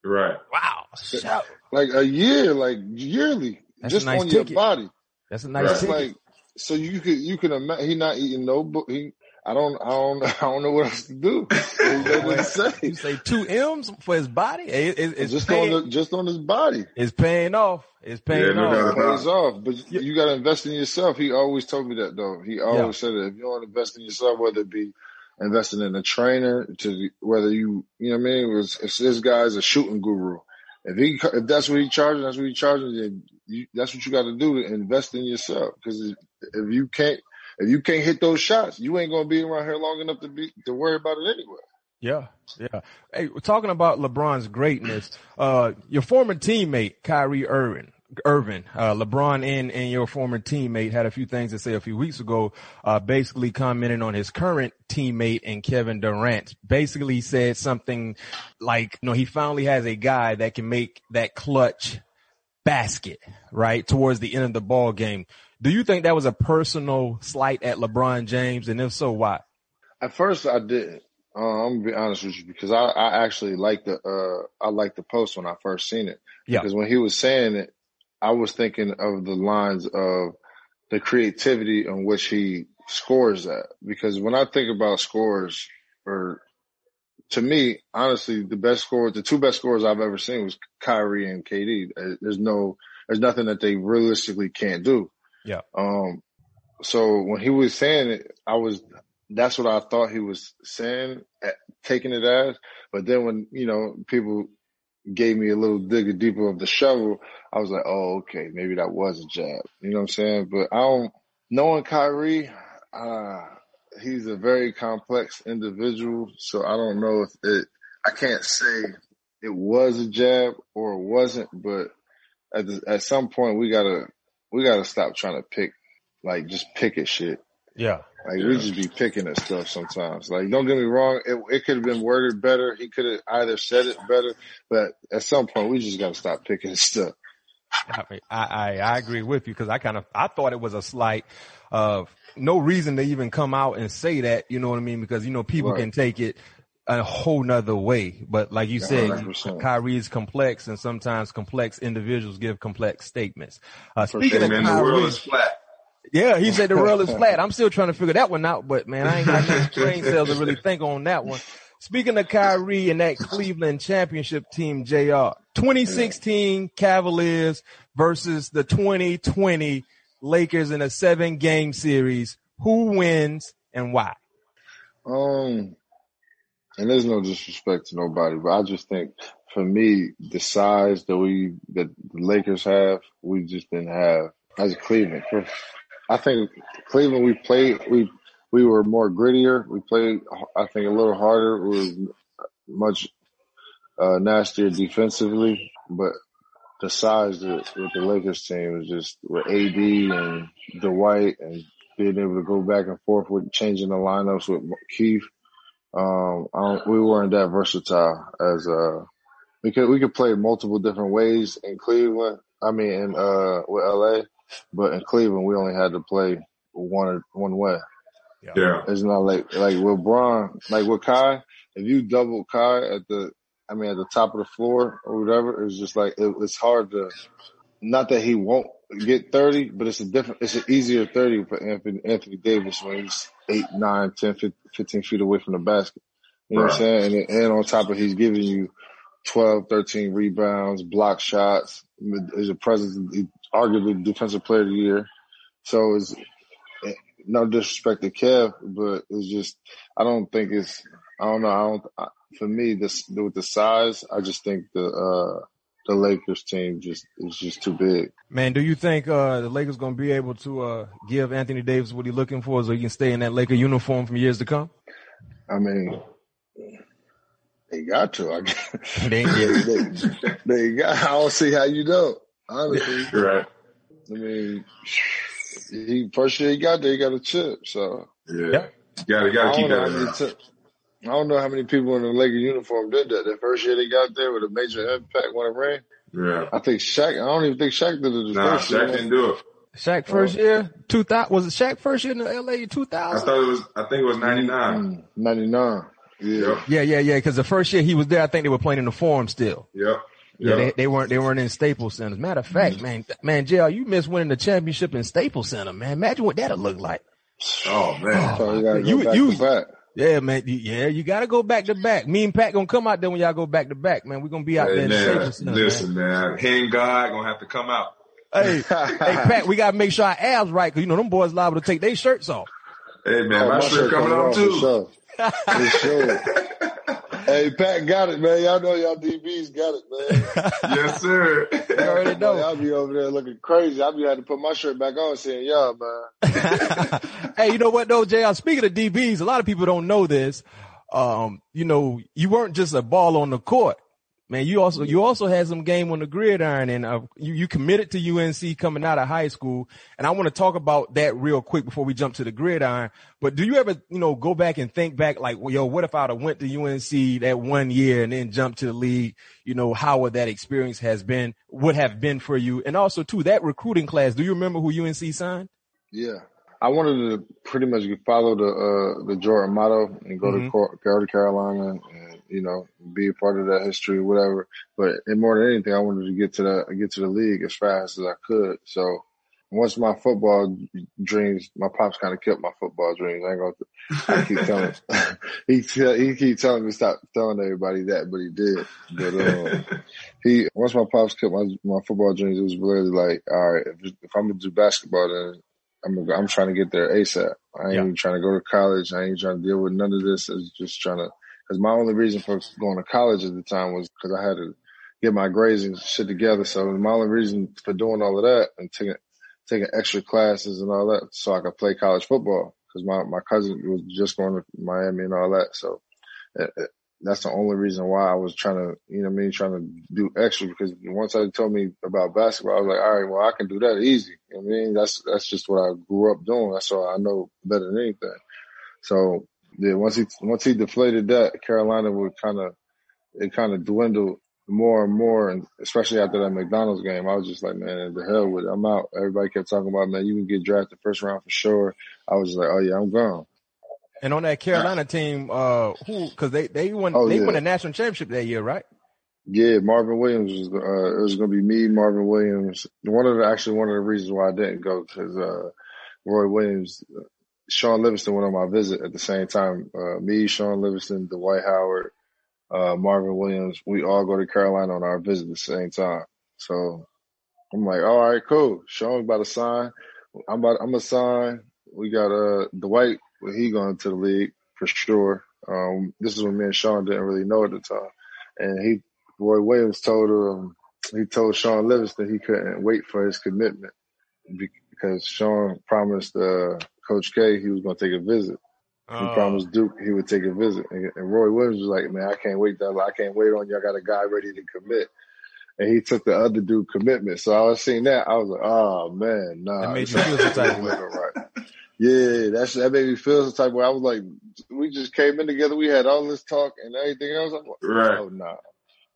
Right. wow. Shout. like a year, like yearly, That's just nice on your body. That's a nice Right. Ticket. like so you could you can imagine he not eating no book. He I don't I don't I don't know what else to do. There's nothing say. you say two M's for his body? It, it, it's just paying, on the, just on his body. it's paying off. It's paying Yeah, off. It pays off, but you got to invest in yourself. He always told me that though. He always Yeah. said that if you don't invest in yourself, whether it be investing in a trainer to whether you, you know what I mean? It was, if this guy's a shooting guru. If he, if that's what he charges, that's what he charges. Then you, that's what you got to do to invest in yourself. Because if you can't, if you can't hit those shots, you ain't gonna be around here long enough to be to worry about it anyway. Yeah, yeah. Hey, we're talking about LeBron's greatness. Uh, your former teammate Kyrie Irving, Irvin, uh, LeBron and and your former teammate had a few things to say a few weeks ago. Uh, basically commenting on his current teammate and Kevin Durant. Basically said something like, you know, he finally has a guy that can make that clutch basket right towards the end of the ball game. Do you think that was a personal slight at LeBron James, and if so, why? At first, I didn't. Uh, I'm gonna be honest with you because I, I actually liked the uh I liked the post when I first seen it. Yeah. Because when he was saying it, I was thinking of the lines of the creativity in which he scores at. Because when I think about scores, or to me, honestly, the best score, the two best scores I've ever seen was Kyrie and KD. Uh, There's no, there's nothing that they realistically can't do. Yeah. Um. So when he was saying it, I was that's what I thought he was saying, eh, taking it as. But then when, you know, people gave me a little digger deeper of the shovel, I was like, oh, okay, maybe that was a jab. You know what I'm saying? But I don't, knowing Kyrie, uh, he's a very complex individual. So I don't know if it, I can't say it was a jab or it wasn't, but at, the, at some point we gotta, we gotta stop trying to pick, like just pick at shit. Yeah. Like we just be picking at stuff sometimes. Like don't get me wrong, it, it could have been worded better. He could have either said it better, but at some point we just got to stop picking at stuff. I, mean, I, I, I agree with you because I kind of, I thought it was a slight of no reason to even come out and say that, you know what I mean? Because, you know, people Right. can take it a whole nother way. But like you said, 100%. Kyrie is complex and sometimes complex individuals give complex statements. Uh, speaking of Man, the world Kyrie, is flat. yeah, he said the world is flat. I'm still trying to figure that one out, but man, I ain't got no brain cells to really think on that one. Speaking of Kyrie and that Cleveland championship team, JR, 2016 Cavaliers versus the 2020 Lakers in a seven game series. Who wins and why? Um, and there's no disrespect to nobody, but I just think for me, the size that we that the Lakers have, we just didn't have as Cleveland. I think Cleveland, we played we we were more grittier. We played, I think, a little harder. We were much uh, nastier defensively, but the size that, with the Lakers team was just with AD and Dwight and being able to go back and forth with changing the lineups with Keith. Um, we weren't that versatile as uh we could we could play multiple different ways in Cleveland. I mean, in uh with LA, but in Cleveland we only had to play one one way. Yeah. It's not like like with Bron, like with Kai. If you double Kai at the, I mean, at the top of the floor or whatever, it's just like it, it's hard to. Not that he won't get thirty, but it's a different, it's an easier thirty for Anthony Anthony Davis when he's eight, nine, 10, 15 feet away from the basket. You know what I'm saying? And, and on top of he's giving you 12, 13 rebounds, block shots. Is a presence, arguably defensive player of the year. So it's eh, no disrespect to Kev, but it's just I don't think it's I don't know I don't for me this with the size I just think the uh the Lakers team just is just too big. Man, do you think uh, the Lakers going to be able to uh, give Anthony Davis what he's looking for, so he can stay in that Laker uniform for years to come? I mean, they got to. I guess. They- they, they got. I don't see how you don't. Honestly, Right. I mean, he first year he got there, he got a chip. So Yeah. Yeah. You gotta, I gotta don't keep know that how in many mind. ti- I don't know how many people in the Laker uniform did that. The first year they got there with a major impact, won a ring. Yeah. I think Shaq. I don't even think Shaq did it. The Nah, first Shaq year. didn't do it. Shaq first year, two thousand was it Shaq first year in the LA two thousand? I thought it was, I think it was 99. Mm, Ninety nine. Yeah. Yeah, yeah, yeah. Because the first year he was there, I think they were playing in the Forum still. Yep. Yeah, they, they weren't they weren't in Staples Center. As a matter of fact, man, man, JR, you missed winning the championship in Staples Center, man. Imagine what that'd look like. Oh man. So you gotta go You- back you- back. Yeah, man. you- Yeah, you got to go back to back. Me and Pat gonna come out there when y'all go back to back, man. We're gonna be out there Hey, in man, Staples Center. man. listen, man. Hand God gonna have to come out. Hey, hey, Pat, we gotta make sure our abs right, cause you know them boys liable to take their shirts off. Hey man, Oh, my, shirt coming on off too. For sure. For sure. Hey, Pat got it, man. Y'all know y'all DBs got it, man. yes, sir. You already Boy, know. I'll be over there looking crazy. I'll be having to put my shirt back on saying, y'all, man. hey, you know what though, JR? Speaking of DBs, a lot of people don't know this. Um, you know, you weren't just a ball on the court. Man, you also you also had some game on the gridiron, and uh, you you committed to UNC coming out of high school. And I want to talk about that real quick before we jump to the gridiron. But do you ever you know go back and think back like, well, yo, what if I'd have went to UNC that one year and then jumped to the league? You know, how would that experience has been would have been for you? And also too that recruiting class. Do you remember who UNC signed? Yeah. I wanted to pretty much follow the uh, the Jordan motto and go Mhm. to go to Carolina and you know be a part of that history, whatever. But and more than anything, I wanted to get to the get to the league as fast as I could. So once my football dreams, my pops kind of kept my football dreams. I ain't gonna. I keep telling he tell, he keep telling me stop telling everybody that, but he did. But um, he once my pops kept my my football dreams, it was really like, all right, if, if I'm gonna do basketball, then I'm gonna, I'm trying to get there ASAP. I ain't Yeah. even trying to go to college. I ain't trying to deal with none of this. I was just trying to, cause my only reason for going to college at the time was cause I had to get my grades and shit together. So my only reason for doing all of that and taking, taking extra classes and all that so I could play college football. Cause my, my cousin was just going to Miami and all that. So uh, uh, that's the only reason why I was trying to, you know I mean, trying to do extra because once I told me about basketball, I was like, all right, well, I can do that easy. You know I mean, that's, that's just what I grew up doing. That's all I know better than anything. So yeah, once he, once he deflated that, Carolina would kind of, it kind of dwindled more and more. And especially after that McDonald's game, I was just like, man, the hell with it. I'm out. Everybody kept talking about, man, you can get drafted first round for sure. I was just like, oh yeah, I'm gone. And on that Carolina team, uh, who? Because they they won Oh, they yeah. won a national championship that year, right? Yeah, Marvin Williams was. Uh, it was going to be me, Marvin Williams. One of the actually one of the reasons why I didn't go because uh, Roy Williams, Shaun Livingston went on my visit at the same time. Uh, me, Shaun Livingston, Dwight Howard, uh, Marvin Williams. We all go to Carolina on our visit at the same time. So I'm like, all right, cool. Shaun about to sign. I'm about. I'm gonna sign. We got uh Dwight. Well, he going to the league for sure. Um, this is when me and Shaun didn't really know at the time, and he Roy Williams told him he told Shaun Livingston he couldn't wait for his commitment because Shaun promised uh Coach K he was going to take a visit. He Uh, promised Duke he would take a visit, and, and Roy Williams was like, "Man, I can't wait that I can't wait on you. I got a guy ready to commit." And he took the other dude commitment. So I was seeing that. I was like, "Oh man, nah." That made this you feel some type of ain't way. right. Yeah, that's that made me feel some type of way. I was like, we just came in together. We had all this talk and everything else. I'm like, Right. oh nah,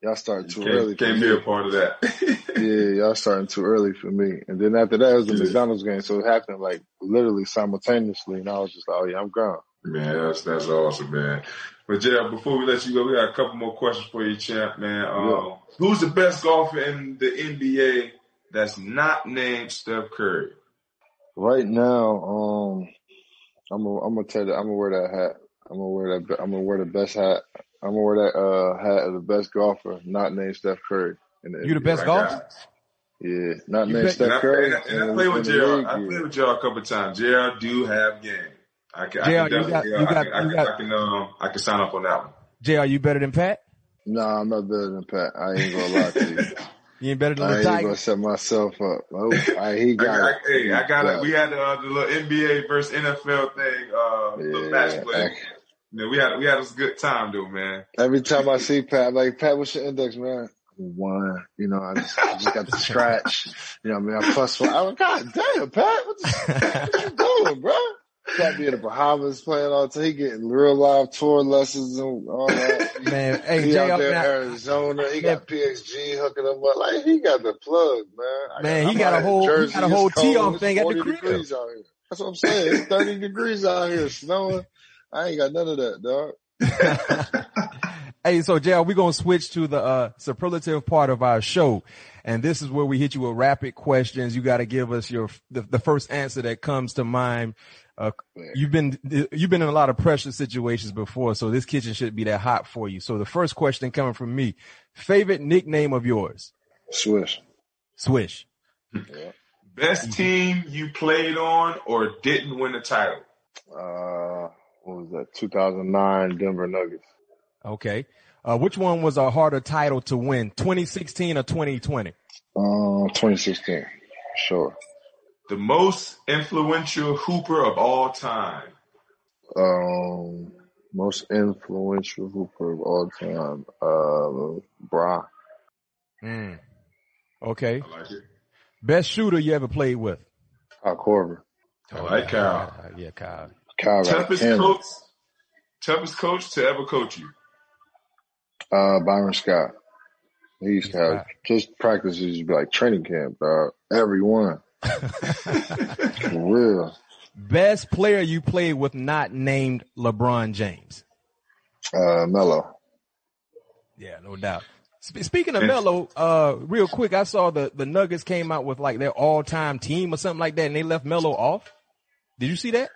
y'all starting too Can't, early. For can't me. be a part of that. Yeah, y'all starting too early for me. And then after that, it was the Yeah. McDonald's game, so it happened like literally simultaneously. And I was just like, oh yeah, I'm gone. Man, that's that's awesome, man. But Gerald, before we let you go, we got a couple more questions for you, champ, man. Um, Yeah. Who's the best golfer in the NBA that's not named Steph Curry? Right now, um, I'm gonna I'm gonna tell you, I'm gonna wear that hat. I'm gonna wear that. I'm gonna wear the best hat. I'm gonna wear that uh hat of the best golfer, not named Steph Curry. In the You the NBA. best golfer? Yeah, not You named bet- And Steph Curry. and I, and I in- play with in the Gerald. league, I yeah. played with Gerald a couple of times. Gerald do have game. I can, I can you got- you uh, I can, I you can, got- I can, um, I can sign up on that one. JR, you better than Pat? Nah, I'm not better than Pat. I ain't gonna lie to you. You ain't better than I the ain't gonna set myself up. Oh, I, he got I, it. hey, I got Yeah. it. We had the, uh, the little NBA versus NFL thing, uh, the match play. Yeah. We had we had a good time though, man. Every time I see Pat, I'm like, Pat, what's your index, man? One. You know, I just, I just got the scratch. You know what I mean? I plus one. I'm like, God damn, Pat, what, the, what you doing, bro? Pat be in the Bahamas playing all the time. He getting real live tour lessons and all that. Man, hey, he Jay, out there in not- Arizona. He got PXG hooking him up. Like he got the plug, man. I Man, he I'm got a whole- he got a whole cold. tee-off thing at the crib. degrees out here. That's what I'm saying. It's 30 degrees out here, snowing. I ain't got none of that, dog. Hey, so JR, we're going to switch to the uh, superlative part of our show. And this is where we hit you with rapid questions. You got to give us your, the, the first answer that comes to mind. Uh, you've been, you've been in a lot of pressure situations before, so this kitchen should be that hot for you. So the first question coming from me, favorite nickname of yours? Swish. Swish. Best team you played on or didn't win the title? Uh, what was that? 2009 Denver Nuggets. Okay. Uh, which one was a harder title to win, 2016 or 2020? Uh, 2016. Sure. The most influential hooper of all time. Um, most influential hooper of all time. Uh, Bron. Mm. Okay. I like it. Best shooter you ever played with? Kyle Korver. I like Kyle. Uh, yeah, Kyle. Kyle Toughest hammered. coach, toughest coach to ever coach you. Uh, Byron Scott. He used to have just practices used to be like training camp, dog. Every one. For real. Best player you played with not named LeBron James. Uh, Melo. Yeah, no doubt. Sp- speaking of Melo, uh, real quick, I saw the, the Nuggets came out with like their all time team or something like that and they left Melo off. Did you see that?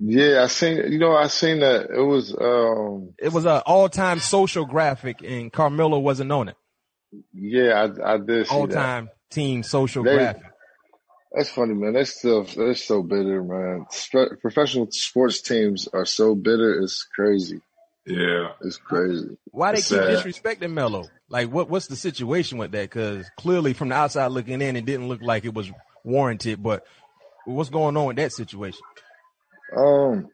Yeah, I seen, you know, I seen that. It was, um, It was a all time social graphic and Carmelo wasn't on it. yeah, I, I did see all-time team social They- graphic. That's funny, man. They're still, they're so bitter, man. Sp- professional sports teams are so bitter. It's crazy. Yeah. It's crazy. Why they keep sad. disrespecting Melo? Like, what what's the situation with that? Because clearly, from the outside looking in, it didn't look like it was warranted. But what's going on with that situation? Um,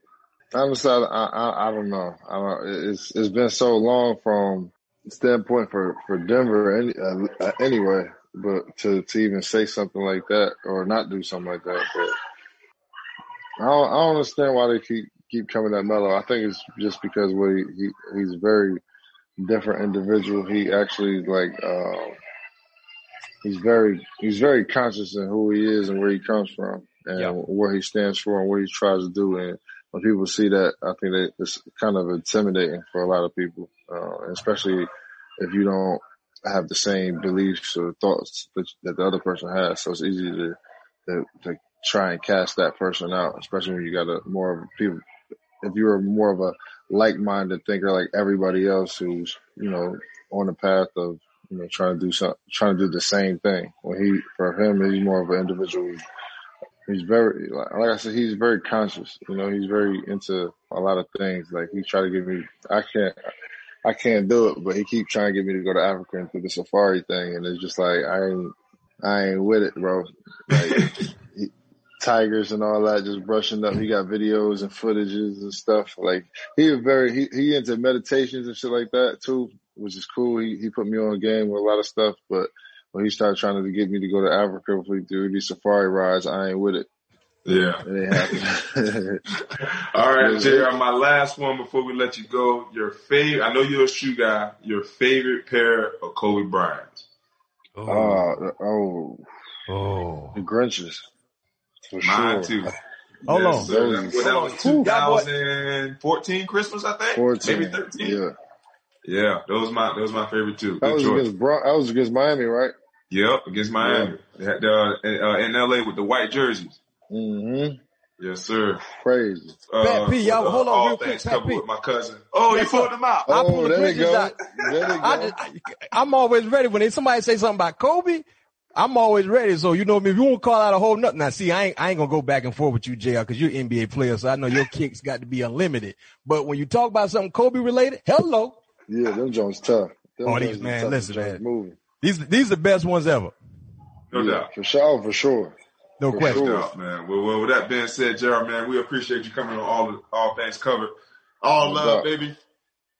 honestly, I, I, I don't know. I don't, it's, it's been so long from standpoint for, for Denver any, uh, uh, anyway, but to, to even say something like that or not do something like that, but I don't, I don't understand why they keep, keep coming at Melo. I think it's just because what he, he he's a very different individual. He actually like, um, he's very, he's very conscious in who he is and where he comes from and Yeah. what he stands for and what he tries to do. And when people see that, I think that it's kind of intimidating for a lot of people, uh, especially if you don't have the same beliefs or thoughts that, that the other person has. So it's easy to, to, to try and cast that person out, especially when you got a more of a people. If you're more of a like-minded thinker like everybody else who's, you know, on the path of, you know, trying to do some, trying to do the same thing. When he, for him, he's more of an individual. He's very, like, like I said, he's very conscious. You know, he's very into a lot of things. Like he tried to get me, I can't, I can't do it, but he keep trying to get me to go to Africa and do the safari thing. And it's just like, I ain't, I ain't with it, bro. Like, he, tigers and all that, just brushing up. He got videos and footages and stuff. Like he was very, he, he into meditations and shit like that too, which is cool. He, he put me on a game with a lot of stuff, but when he started trying to get me to go to Africa for do these safari rides, I ain't with it. Yeah. It ain't happening. All right, Yeah. JR, my last one before we let you go. Your favorite, I know you're a shoe guy, your favorite pair of Kobe Bryant's. uh, oh, Oh, the Grinches. For Mine sure. too. Hold Yes, on. sir. That, well, that Hold was on. Ooh. 2014 Christmas, I think. 14. Maybe 13. Yeah. Yeah, those my those my favorite too. That Good was choice. against Bron- that was against Miami, right? Yep, against Miami. They had, uh, in, uh, LA with the white jerseys. Mm-hmm. Yes, sir. Crazy. Uh, Pat P, y'all- with, hold on all real quick, Pat P. with my cousin. Oh, Yes, you pulled sir. them out. I pulled Oh, the there they Grinches go. out. There they go. I just, I, am always ready when they, somebody say something about Kobe. I'm always ready. So you know me. If you won't call out a whole nothing, now see, I ain't, I ain't gonna go back and forth with you, Jr. Because you're an NBA player, so I know your kicks got to be unlimited. But when you talk about something Kobe related, hello. Yeah, them Jones tough. Them Oh, these- man, listen, man. Moving. These these are the best ones ever. No Yeah, doubt. For sure, for sure. No For question. sure. No doubt, man. Well, well, with that being said, Gerald, man, we appreciate you coming on all all things covered. All No love, doubt. baby.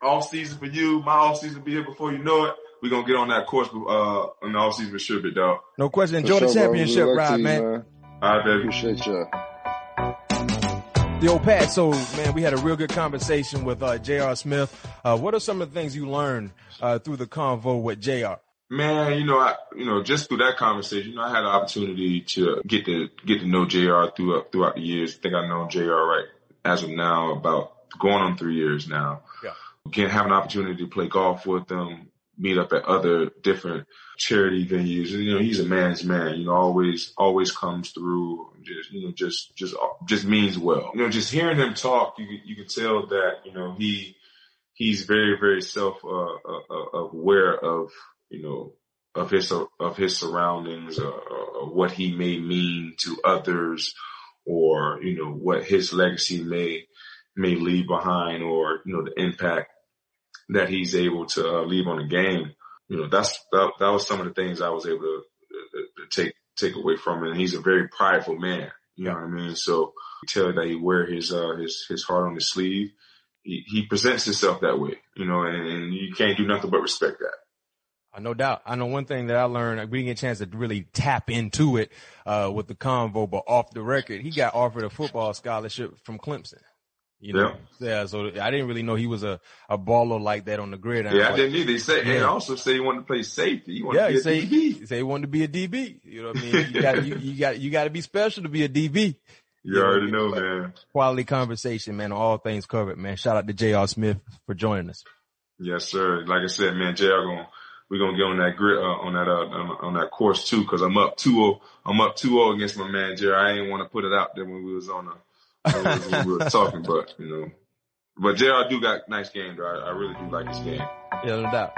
All season for you. My all season be here before you know it. We're gonna get on that course uh on the all season for sure, big dog. No question. For Enjoy the sure, championship Good ride, you, man. All right, baby. Appreciate you. The old Pat. So, man, we had a real good conversation with uh, J.R. Smith. Uh, what are some of the things you learned uh, through the convo with J.R.? Man, you know, I, you know, just through that conversation, you know, I had an opportunity to get to get to know Jr. throughout throughout the years. I think I know Jr. right as of now about going on three years now. Yeah. Again, have an opportunity to play golf with them, meet up at other different charity venues. And, you know, he's a man's man. You know, always always comes through. Just you know, just just just means well. You know, just hearing him talk, you you can tell that you know he he's very very self uh, uh, uh, aware of you know of his of his surroundings uh, what he may mean to others or you know what his legacy may may leave behind or you know the impact that he's able to uh, leave on the game. You know that's that, that was some of the things I was able to, to take take away from it and he's a very prideful man. You know what I mean? So tell that he wear his uh his his heart on his sleeve. He, he presents himself that way you know and, and you can't do nothing but respect that no doubt. I know one thing that I learned, we didn't get a chance to really tap into it, uh, with the convo, but off the record, he got offered a football scholarship from Clemson. You know, yeah. So I didn't really know he was a, a baller like that on the grid. Yeah, I didn't either. He said, Yeah. and also say he wanted to play safety. He wanted Yeah, to he be say, a DB. he he wanted to be a DB. You know what I mean? You got, you, you got, you got to be special to be a DB. You already know, man. Quality conversation, man, all things covered, man. Shout out to J.R. Smith for joining us. Yes, sir. Like I said, man, JR going we're gonna get on that grid uh, on that uh, on, that course too, because I'm up 2-0. I'm up 2-0 against my man Jerry. I ain't want to put it out there when we was on a when we, was- when we were talking, but you know, but Jerry I do got nice game though. I, I really do like his game. Yeah, no doubt.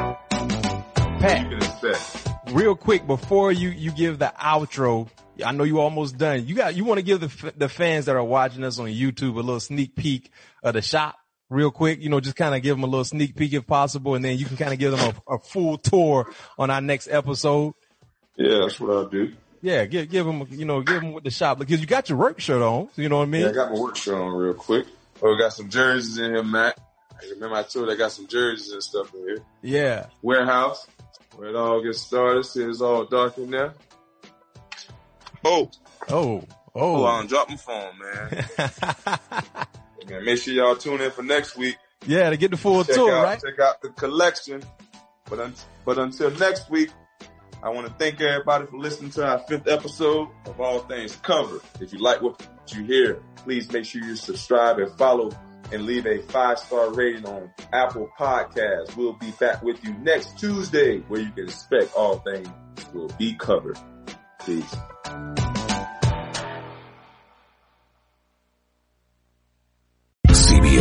Pat, real quick before you you give the outro i know you almost done you got you want to give the the fans that are watching us on youtube a little sneak peek of the shop real quick you know just kind of give them a little sneak peek if possible and then you can kind of give them a, a full tour on our next episode Yeah, that's what I'll do. yeah give give them you know give them with the shop because you got your work shirt on you know what i mean Yeah, I got my work shirt on real quick. Oh, we got some jerseys in here, Matt. I remember I told you I got some jerseys and stuff in here. yeah warehouse where it all gets started. See, it's all dark in there. Oh, oh oh, oh I done dropped my phone, man. man. Make sure y'all tune in for next week. yeah to get the full Check tour out, right check out the collection. But un- but until next week, I want to thank everybody for listening to our fifth episode of All Things Covered. If you like what you hear, please make sure you subscribe and follow and leave a five star rating on Apple Podcasts. We'll be back with you next Tuesday where you can expect all things will be covered. Peace.